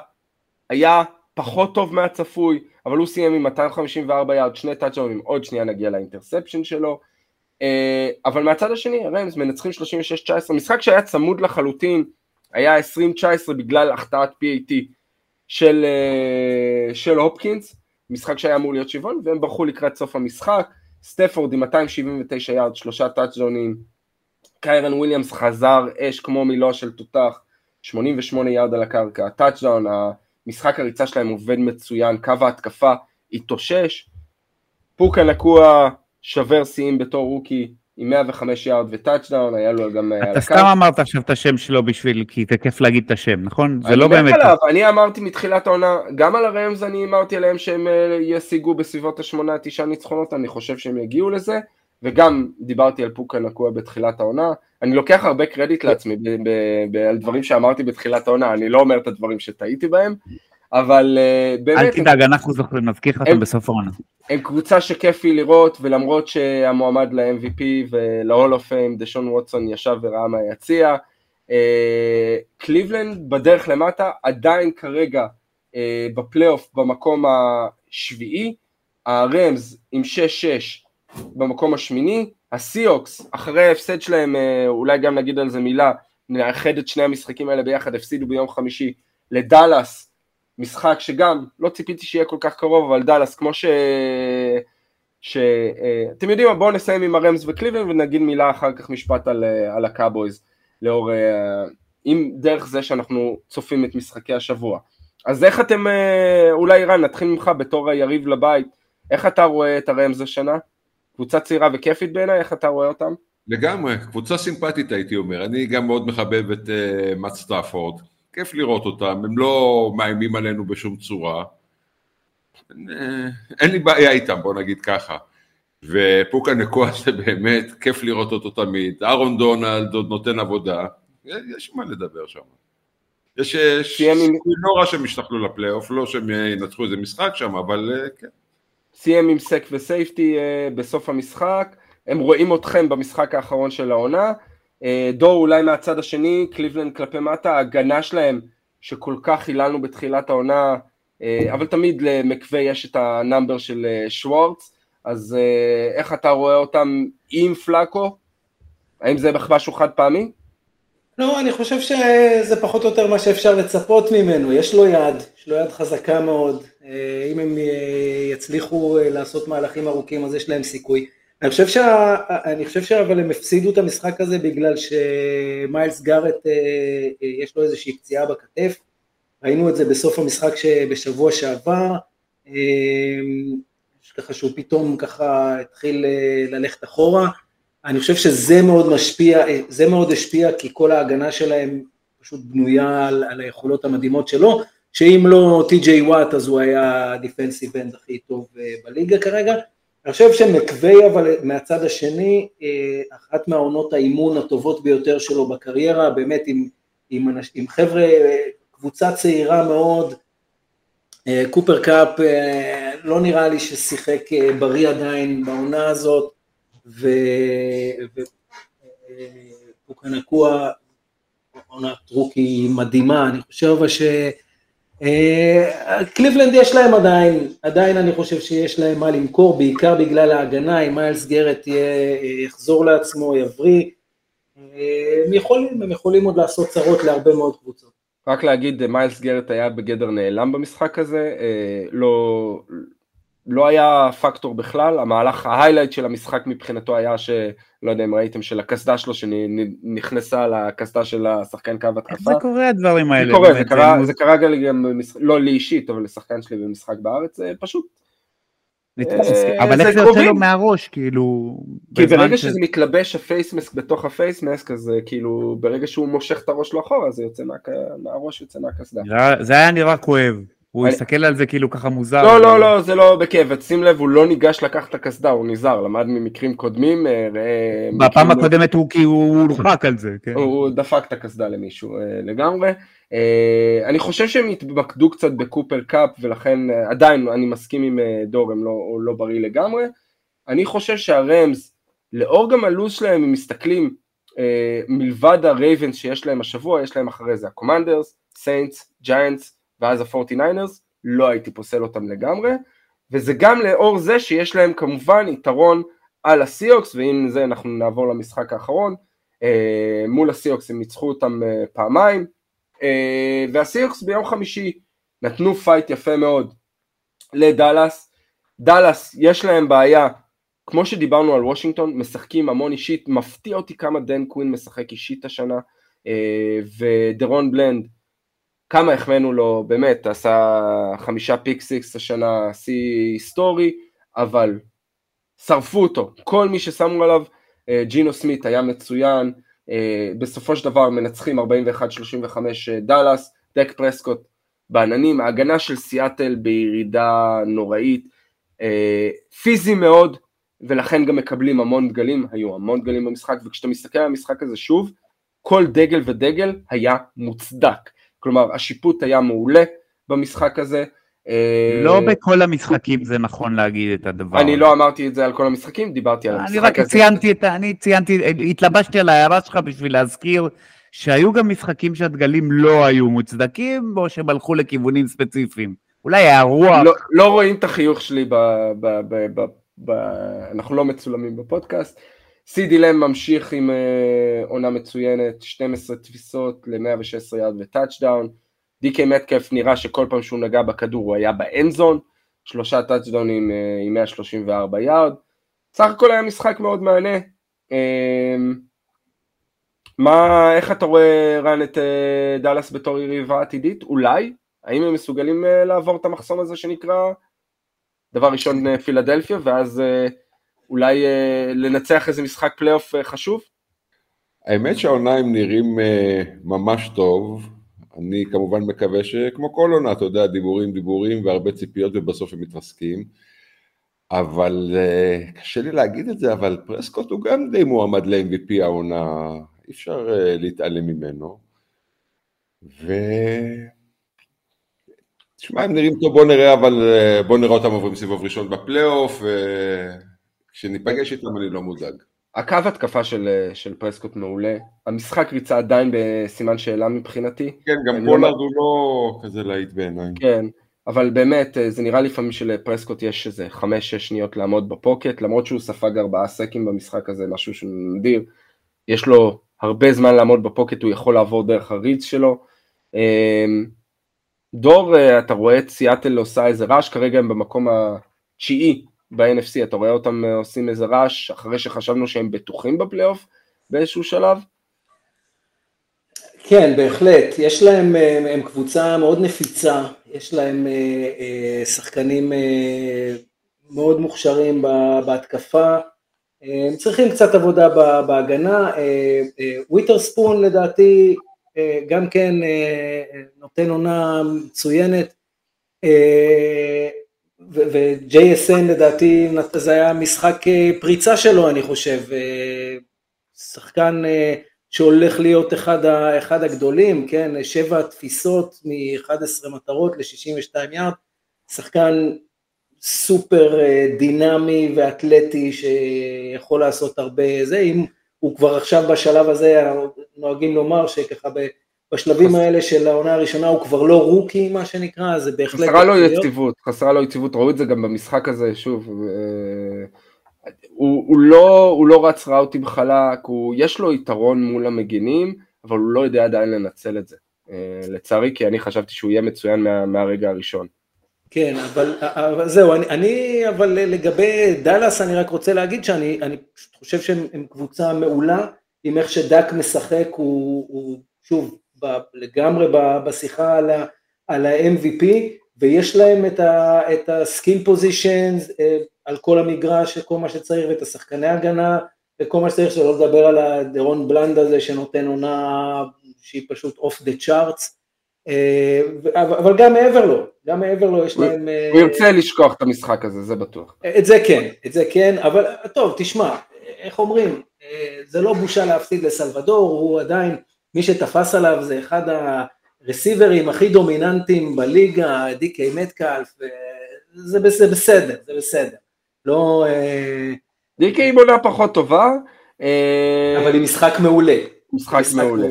היה פחות טוב מהצפוי, אבל הוא סיים עם 254 יארד, שני טאצ'דאונים, עוד שנייה נגיע ל interception שלו, אה, אבל מהצד השני, הרמס מנצחים 36-19, משחק שהיה צמוד לחלוטין, היה 20-19 בגלל החטאת PAT של, אה, של הופקינס, משחק שהיה אמור להיות שוויון, והם ברחו לקראת סוף המשחק, סטפורד עם 279 יארד, שלושה טאצ'דאונים, קיירן וויליאמס חזר אש כמו מלוע של תותח, 88 יארד על הקרקע, טאצ'דאון, המשחק הריצה שלהם עובד מצוין, קו ההתקפה התאושש, פוקה נקוע שבר שיאים בתור rookie עם 105 יארד וטאצ'דאון, היה לו גם... אה, אתה סתם אמרת עכשיו את השם שלו בשביל, כי זה כיף להגיד את השם, נכון? זה לא באמת... עליו, אני אמרתי מתחילת העונה, גם על הרמס אני אמרתי עליהם שהם אה, ישיגו בסביבות השמונה, תשעה ניצחונות, אני חושב שהם יגיעו לזה, וגם דיברתי על פוקה נקוע בתחילת העונה, אני לוקח הרבה קרדיט לעצמי על דברים שאמרתי בתחילת העונה, אני לא אומר את הדברים שטעיתי בהם, אבל uh, באמת... אל תדאג, אנחנו זוכרים, נזכיר לך אותם בסוף העונה. הם קבוצה שכיף לי לראות, ולמרות שהמועמד ל-MVP ול-Hall of Fame, דשון ווטסון ישב וראה מהיציע, אה, קליבלנד בדרך למטה, עדיין כרגע uh, בפלייאוף במקום השביעי, הרמז עם 6-6 במקום השמיני, הסיוקס, אחרי ההפסד שלהם, uh, אולי גם נגיד על זה מילה, נאחד את שני המשחקים האלה ביחד, הפסידו ביום חמישי לדאלאס, משחק שגם לא ציפיתי שיהיה כל כך קרוב, אבל דאלאס, כמו ש... ש... אה, אתם יודעים מה, בואו נסיים עם הרמס וקליבלנד ונגיד מילה אחר כך משפט על, אה, על הקאובויז, לאור... אם אה, דרך זה שאנחנו צופים את משחקי השבוע. אז איך אתם, אולי רן, נתחיל ממך בתור היריב לבית, איך אתה רואה את הרמס השנה? קבוצה צעירה וכיפית בעיניי, איך אתה רואה אותם? לגמרי, קבוצה סימפטית הייתי אומר, אני גם מאוד מחבב את אה, מאט סטפורד. כיף לראות אותם, הם לא מאיימים עלינו בשום צורה. אין לי בעיה איתם, בוא נגיד ככה. ופוקה נקוע זה באמת, כיף לראות אותו תמיד. אהרון דונלד עוד נותן עבודה, יש מה לדבר שם. יש סיכוי לא רע שהם ישתחלו לפלייאוף, לא שהם ינצחו איזה משחק שם, אבל אה, כן. סיים עם sack ו safety אה, בסוף המשחק, הם רואים אתכם במשחק האחרון של העונה, אה, דור אולי מהצד השני, קליבלנד כלפי מטה, ההגנה שלהם שכל כך היללנו בתחילת העונה, אה, אבל תמיד למקוויי יש את ה number של אה, שוורץ, אז איך אתה רואה אותם עם פלאקו? האם זה משהו חד פעמי? לא, אני חושב שזה פחות או יותר מה שאפשר לצפות ממנו, יש לו יד, יש לו יד חזקה מאוד, אם הם יצליחו לעשות מהלכים ארוכים אז יש להם סיכוי. אני חושב, שה... אני חושב שאבל הם הפסידו את המשחק הזה בגלל שמיילס גארט אה, אה, יש לו איזושהי פציעה בכתף, ראינו את זה בסוף המשחק בשבוע שעבר, אה, ככה שהוא פתאום ככה התחיל ללכת אחורה, אני חושב שזה מאוד משפיע, זה מאוד השפיע כי כל ההגנה שלהם פשוט בנויה על, על היכולות המדהימות שלו, שאם לא טי.ג'יי וואט אז הוא היה ה defensive end הכי טוב בליגה כרגע, אני חושב שמקוויי אבל מהצד השני, אה, אחת מהעונות האימון הטובות ביותר שלו בקריירה, באמת עם, עם, עם חבר'ה, קבוצה צעירה מאוד, אה, קופר קאפ אה, לא נראה לי ששיחק בריא עדיין בעונה הזאת, ופוקה נקואה עונת rookie מדהימה, אני חושב ש... קליבלנד יש להם עדיין, עדיין אני חושב שיש להם מה למכור, בעיקר בגלל ההגנה, אם מיילס גרט יחזור לעצמו, יבריא, הם יכולים, הם יכולים עוד לעשות צרות להרבה מאוד קבוצות. רק להגיד, מיילס גרט היה בגדר נעלם במשחק הזה, לא, לא היה פקטור בכלל, המהלך, ה highlight של המשחק מבחינתו היה ש... לא יודע אם ראיתם, של הקסדה שלו שנכנסה לקסדה של השחקן קו התקפה. איך זה קורה הדברים האלה? זה קורה, זה קרה, זה קרה גם, לא לי אישית, אבל לשחקן שלי במשחק בארץ, זה פשוט... אה, אבל איך זה יוצא לו מהראש, כאילו... כי ברגע שזה מתלבש ה facemask בתוך ה facemask, אז כאילו, ברגע שהוא מושך את הראש לאחורה, זה יוצא מהראש, יוצא מהקסדה. זה היה נראה כואב. הוא הסתכל על זה כאילו ככה מוזר. לא, לא, לא, זה לא בכאב, שים לב, הוא לא ניגש לקחת את הקסדה, הוא נזהר, למד ממקרים קודמים. אה, בפעם הקודמת הוא כאילו הוא הורחק על זה, כן. הוא דפק את הקסדה למישהו אה, לגמרי. אה, אני חושב שהם התמקדו קצת בקופר קאפ, ולכן עדיין אני מסכים עם דור, הם לא, לא בריא לגמרי. אני חושב שהראמס, לאור גם הלו"ז שלהם, הם מסתכלים, מלבד הרייבנס שיש להם השבוע, יש להם אחרי זה הקומנדרס, סיינטס, ג'יינטס, ואז ה-49ers, לא הייתי פוסל אותם לגמרי, וזה גם לאור זה שיש להם כמובן יתרון על הסיהוקס, ועם זה אנחנו נעבור למשחק האחרון, אה, מול הסיהוקס הם ניצחו אותם אה, פעמיים, אה, והסיהוקס ביום חמישי נתנו fight יפה מאוד לדאלאס, דאלאס יש להם בעיה, כמו שדיברנו על וושינגטון, משחקים המון אישית, מפתיע אותי כמה דן קווין משחק אישית השנה, אה, ודרון בלנד כמה החמאנו לו, באמת, עשה חמישה pick six השנה, שיא היסטורי, אבל שרפו אותו, כל מי ששמו עליו, אה, ג'ינו סמית היה מצוין, אה, בסופו של דבר מנצחים 41-35 אה, דאלאס, דק פרסקוט בעננים, ההגנה של סיאטל בירידה נוראית, פיזי מאוד, ולכן גם מקבלים המון דגלים, היו המון דגלים במשחק, וכשאתה מסתכל על המשחק הזה שוב, כל דגל ודגל היה מוצדק. כלומר השיפוט היה מעולה במשחק הזה. לא אה, בכל המשחקים זה נכון להגיד את הדבר. אני לא אמרתי את זה על כל המשחקים, דיברתי על המשחק הזה. אני רק ציינתי את ה... אני ציינתי, התלבשתי על ההערה שלך בשביל להזכיר שהיו גם משחקים שהדגלים לא היו מוצדקים, או שהם הלכו לכיוונים ספציפיים. אולי הרוח... לא, לא רואים את החיוך שלי ב... ב, ב, ב, ב אנחנו לא מצולמים בפודקאסט. סי די לאמב ממשיך עם אה, עונה מצוינת, 12 תפיסות ל-116 יארד וטאצ'דאון. די קיי מטקאף נראה שכל פעם שהוא נגע בכדור הוא היה ב end zone, שלושה טאצ'דאונים אה, עם 134 יארד. סך הכל היה משחק מאוד מהנה. אה, מה, איך אתה רואה רן את אה, דאלאס בתור יריבה עתידית? אולי? האם הם מסוגלים אה, לעבור את המחסום הזה שנקרא דבר ראשון פילדלפיה ואז uh, אולי אה, לנצח איזה משחק פלייאוף אה, חשוב? האמת שהעונה הם נראים אה, ממש טוב, אני כמובן מקווה שכמו כל עונה, אתה יודע, דיבורים דיבורים והרבה ציפיות ובסוף הם מתרסקים, אבל uh, קשה לי להגיד את זה, אבל פרסקוט הוא גם די מועמד ל-MVP העונה, אי אפשר uh, להתעלם ממנו. ו... תשמע, הם נראים טוב, בוא נראה, אבל אה, בוא נראה אותם עוברים סיבוב ראשון בפלייאוף, אה, כשניפגש איתם אני לא מודאג. הקו התקפה של, של פרסקוט מעולה, המשחק ריצה עדיין בסימן שאלה מבחינתי. כן, גם לא פולארד הוא לא כזה להיט בעיניי. כן, אבל באמת זה נראה לפעמים שלפרסקוט יש איזה חמש-שש שניות לעמוד ב pocket, למרות שהוא ספג ארבעה סקים במשחק הזה, משהו שנדיר, יש לו הרבה זמן לעמוד ב pocket, הוא יכול לעבור דרך ה reads שלו. אמ, דור, אתה רואה את סיאטל עושה איזה רעש, כרגע הם במקום התשיעי ב-NFC, אתה רואה אותם אה, עושים איזה רעש אחרי שחשבנו שהם בטוחים בפלייאוף באיזשהו שלב? כן, בהחלט. יש להם, אה, הם קבוצה מאוד נפיצה, יש להם אה, שחקנים מאוד מוכשרים בהתקפה, הם צריכים קצת עבודה בהגנה. וויטרספון לדעתי גם כן נותן עונה מצוינת. ו-JSN לדעתי זה היה משחק אה, פריצה שלו אני חושב, אה, שחקן אה, שהולך להיות אחד, ה, אחד הגדולים, כן, שבע תפיסות מ-11 מטרות ל-62 יארד, שחקן סופר דינמי ואתלטי שיכול לעשות הרבה זה, אם הוא כבר עכשיו בשלב הזה, נוהגים לומר שככה בשלבים האלה של העונה הראשונה הוא כבר לא רוקי מה שנקרא, זה בהחלט... חסרה לו יציבות, חסרה לו יציבות, ראו את זה גם במשחק הזה, שוב, אה, הוא, הוא, לא, הוא לא רץ ראוטים חלק, הוא, יש לו יתרון מול המגינים, אבל הוא לא יודע עדיין לנצל את זה. אה, לצערי, כי אני חשבתי שהוא יהיה מצוין מה, מהרגע הראשון. כן, אבל, אבל זהו, אני, אני, אבל לגבי דאלאס אני רק רוצה להגיד שאני אני חושב שהם קבוצה מעולה, עם איך שדק משחק, הוא, הוא שוב, ב, לגמרי ב, בשיחה על, ה, על ה-MVP, ויש להם את ה-skill positions אה, על כל המגרש, כל מה שצריך, ואת השחקני הגנה, וכל מה שצריך, שלא לדבר על הדרון בלנד הזה שנותן עונה שהיא פשוט off the charts, אה, אבל גם מעבר לו, גם מעבר לו יש להם... אה, הוא ירצה לשכוח את המשחק הזה, זה בטוח. את זה כן, את זה כן, אבל טוב, תשמע, איך אומרים, זה לא בושה להפסיד לסלבדור, הוא עדיין, מי שתפס עליו זה אחד הרסיברים הכי דומיננטיים בליגה, דיקי מטקלף, זה בסדר, זה בסדר. לא... דיקי היא מונה פחות טובה. אבל היא משחק מעולה. משחק מעולה.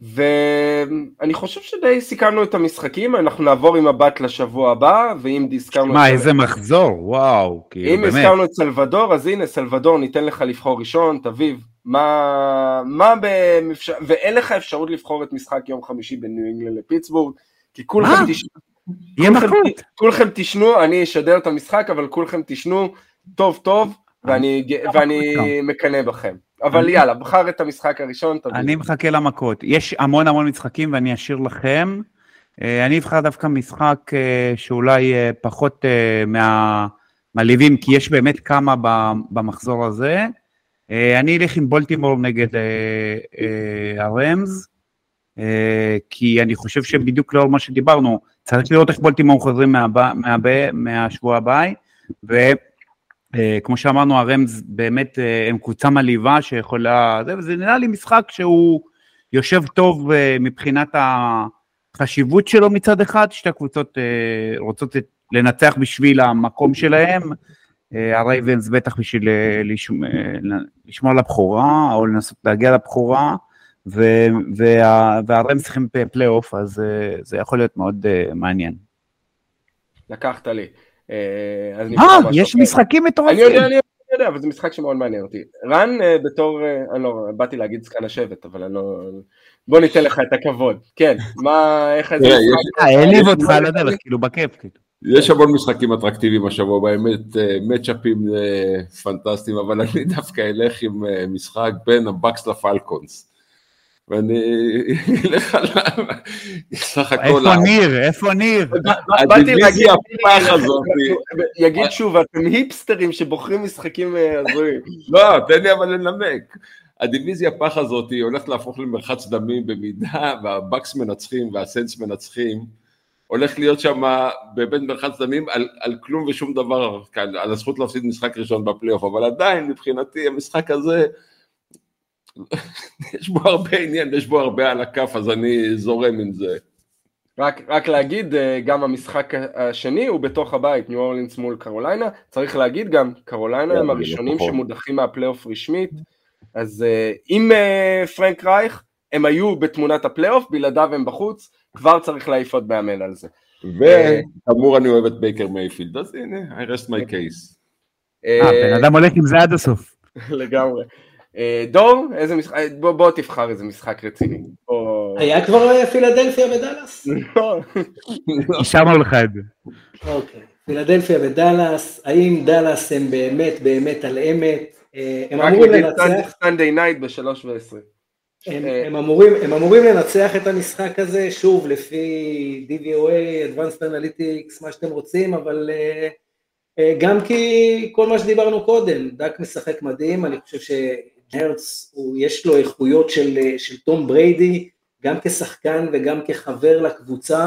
ואני חושב שדי סיכמנו את המשחקים, אנחנו נעבור עם מבט לשבוע הבא, ואם הזכרנו... מה, איזה מחזור, וואו, כאילו באמת. אם הזכרנו את סלבדור, אז הנה, סלבדור, ניתן לך לבחור ראשון, תביב, מה, מה במפשר... ואין לך אפשרות לבחור את משחק יום חמישי בין ניו אינגלנד לפיטסבורג, כי כולכם תשנו... כולכם, כולכם תשנו, אני אשדר את המשחק, אבל כולכם תשנו טוב טוב, ואני, ואני מקנא בכם. אבל יאללה, בחר את המשחק הראשון, תביא. אני מחכה למכות. יש המון המון משחקים ואני אשאיר לכם. אה, אני אבחר דווקא משחק אה, שאולי אה, פחות מהמעליבים, כי יש באמת כמה במחזור הזה. אני אלך עם בולטימור נגד הרמז, כי אני חושב שבדיוק לאור מה שדיברנו, צריך לראות איך בולטימור חוזרים מהשבוע הבא, אה, כמו שאמרנו, הראמס באמת אה, הם קבוצה מלהיבה שיכולה, זה, נראה לי משחק שהוא יושב טוב אה, מבחינת החשיבות שלו מצד אחד, שתי הקבוצות רוצות לנצח בשביל המקום שלהם, הרייבנס בטח בשביל לשמור על הבכורה, או לנסות להגיע לבכורה, והראמס צריכים פלייאוף, אז זה יכול להיות מאוד מעניין. לקחת לי. אה, מה? יש משחקים מטורפים. אני יודע, אני יודע, אבל זה משחק שמאוד מעניין אותי. רן אה, בתור, אה, אני לא, באתי להגיד זקן השבט, אבל אני לא... בוא ניתן לך את הכבוד. כן, מה, איך זה משחק? העליב אותך על הדרך, כאילו בכיף. כאילו. יש המון משחקים אטרקטיביים השבוע, באמת מצ'אפים פנטסטיים, אבל אני דווקא אלך עם משחק בין הבקס לפלקונס. ואני אלך על סך הכל... איפה ניר? איפה ניר? הדיוויזיה הפח הזאת. יגיד שוב, אתם היפסטרים שבוחרים משחקים אה, הזויים. לא, תן לי אבל לנמק. הדיוויזיה הפח הזאת הולכת להפוך למרחץ דמים במידה והבקס מנצחים והסנס מנצחים. הולך להיות שם באמת מרחץ דמים על, על כלום ושום דבר, על הזכות להפסיד משחק ראשון בפלייאוף, אבל עדיין מבחינתי המשחק הזה יש בו הרבה עניין, יש בו הרבה על הכף, אז אני זורם עם זה. רק, רק להגיד, אה, גם המשחק השני הוא בתוך הבית, ניו אורלינס מול קרוליינה, צריך להגיד גם, קרוליינה הם הראשונים נכון. שמודחים מהפלייאוף רשמית, אז אה, אם אה, פרנק רייך, הם היו בתמונת הפלייאוף, בלעדיו הם בחוץ, כבר צריך להעיף עוד מאמן על זה. וכאמור אני אוהב את בייקר מייפילד, אז הנה, I rest my case. אה, בן אדם הולך עם זה עד הסוף. לגמרי. אה, דור, איזה משחק, אה, בוא, בוא תבחר איזה משחק רציני. בוא... היה כבר אה, פילדלפיה ודאלאס? לא. אישרנו לך את זה. אוקיי, פילדלפיה ודאלאס, האם דאלאס הם באמת באמת על אמת? הם אמורים לנצח... Sunday night בשלוש ועשרה. הם, הם, אמורים, הם אמורים לנצח את המשחק הזה, שוב, לפי DVOA, Advanced Analytics, מה שאתם רוצים, אבל אה, uh, גם כי כל מה שדיברנו קודם, דק משחק מדהים, אני חושב ש... הרץ, יש לו איכויות של, של תום בריידי, גם כשחקן וגם כחבר לקבוצה,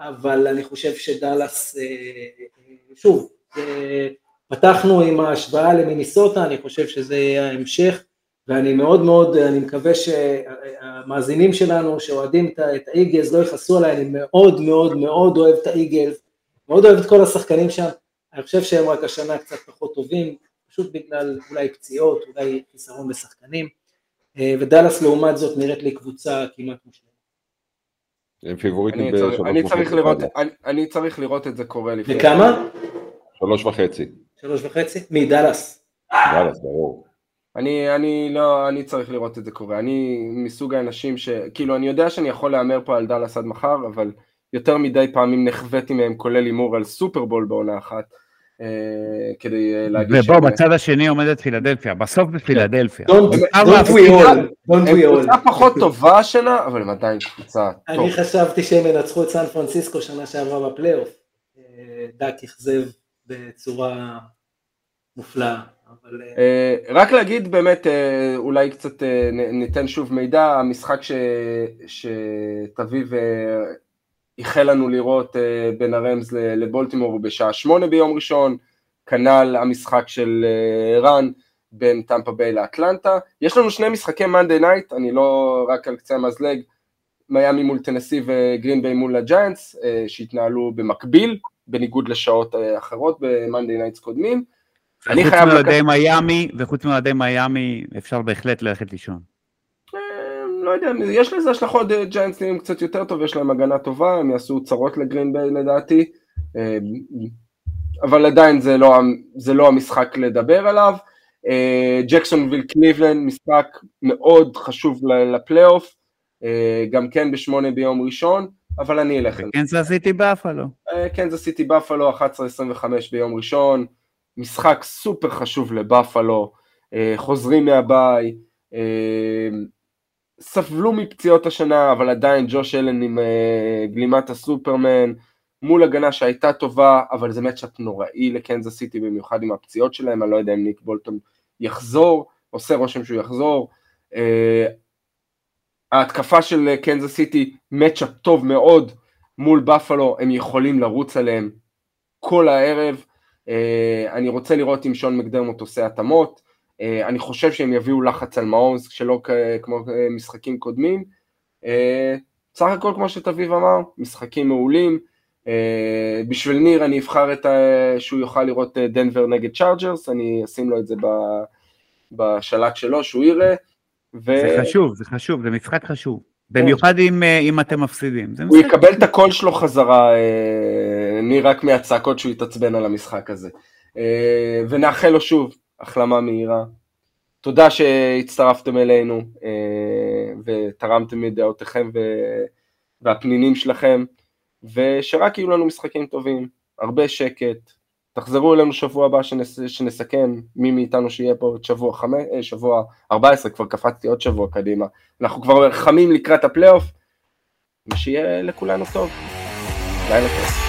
אבל אני חושב שדאלאס, אה, שוב, אה, פתחנו עם ההשוואה למיניסוטה, אני חושב שזה ההמשך, ואני מאוד מאוד, אני מקווה שהמאזינים שלנו שאוהדים את האיגלס לא יכעסו עליי, אני מאוד מאוד מאוד אוהב את האיגלס, מאוד אוהב את כל השחקנים שם, אני חושב שהם רק השנה קצת פחות טובים, פשוט בגלל אולי פציעות, אולי חיסרון בשחקנים, אה, ודאלאס לעומת זאת נראית לי קבוצה כמעט מושלמת. הם פיבוריטים אני צריך- בשלוש אני צריך וחצי. לראות- אני- אני צריך לראות את זה קורה לפני. וכמה? שלוש וחצי. שלוש וחצי? מדאלאס. דאלאס, ברור. אני, אני לא, אני צריך לראות את זה קורה. אני מסוג האנשים ש... כאילו, אני יודע שאני יכול להמר פה על דאלאס עד מחר, אבל יותר מדי פעמים נחוויתי מהם, כולל הימור על סופרבול בעונה אחת, אה, כדי אה, להגיד ובוא, שהם- בצד השני עומדת פילדלפיה, בסוף זה פילדלפיה. Don't we all, don't הם we all. קבוצה פחות טובה השנה, אבל הם עדיין קבוצה אני טוב. חשבתי שהם ינצחו את סן פרנסיסקו שנה שעברה בפלייאוף. אה, דק אכזב בצורה מופלאה. אה, אה, רק להגיד באמת, אה, אולי קצת ניתן שוב מידע, המשחק ש- שאביב איחל לנו לראות בין הראמס לבולטימור הוא בשעה שמונה ביום ראשון, כנ"ל המשחק של רן בין טמפה ביי לאטלנטה. יש לנו שני משחקי Monday Night, אני לא רק על קצה המזלג, מיאמי מול טנסי וגרין ביי מול הג'יינטס, שהתנהלו במקביל, בניגוד לשעות אחרות ב Monday Nights קודמים. אני חייב מאוהדי לקחת- מיאמי, וחוץ מאוהדי מיאמי, אפשר בהחלט ללכת לישון. אה, לא יודע, יש לזה השלכות, אה, ג'יינטס נראים קצת יותר טוב, יש להם הגנה טובה, הם יעשו צרות לגרין ביי לדעתי, אה, אבל עדיין זה לא, זה לא המשחק לדבר עליו. ג'קסונוויל קליבלנד, משחק מאוד חשוב לפלייאוף, גם כן בשמונה ביום ראשון, אבל אני אלך. קנזס סיטי באפלו. קנזס סיטי בפלו 11-25 ביום ראשון, משחק סופר חשוב לבפלו, אה, חוזרים מהביי, אה, סבלו מפציעות השנה, אבל עדיין ג'וש אלן עם אה, גלימת הסופרמן, מול הגנה שהייתה טובה, אבל זה מצ'אפ נוראי לקנזס סיטי, במיוחד עם הפציעות שלהם, אני לא יודע אם ניק בולטון יחזור, עושה רושם שהוא יחזור. ההתקפה של קנזס סיטי, מצ'אפ טוב מאוד מול בפלו, הם יכולים לרוץ עליהם כל הערב. אה, אני רוצה לראות אם שון מקדרמוט עושה התאמות. אה, אני חושב שהם יביאו לחץ על מעוז, שלא כמו אה, משחקים קודמים. סך הכל, כמו שתביב אמר, משחקים מעולים. בשביל ניר אני אבחר את ה... שהוא יוכל לראות דנבר נגד צ'ארג'רס, אני אשים לו את זה. בשלט שלו, שהוא יראה. ו... זה חשוב, זה חשוב, זה משחק חשוב. במיוחד אם, אה, אם אתם מפסידים. הוא יקבל את הקול שלו חזרה, אה, ניר רק מהצעקות שהוא יתעצבן על המשחק הזה. אה, ונאחל לו שוב החלמה מהירה. תודה שהצטרפתם אלינו אה, ותרמתם מדעותיכם ו- והפנינים שלכם, ושרק יהיו לנו משחקים טובים, הרבה שקט. תחזרו אלינו שבוע הבא שנס, שנסכם, מי מאיתנו שיהיה פה שבוע, חמש, אה, שבוע 14, כבר קפצתי עוד שבוע קדימה. אנחנו כבר חמים לקראת הפלייאוף, ושיהיה לכולנו טוב. לילה טוב.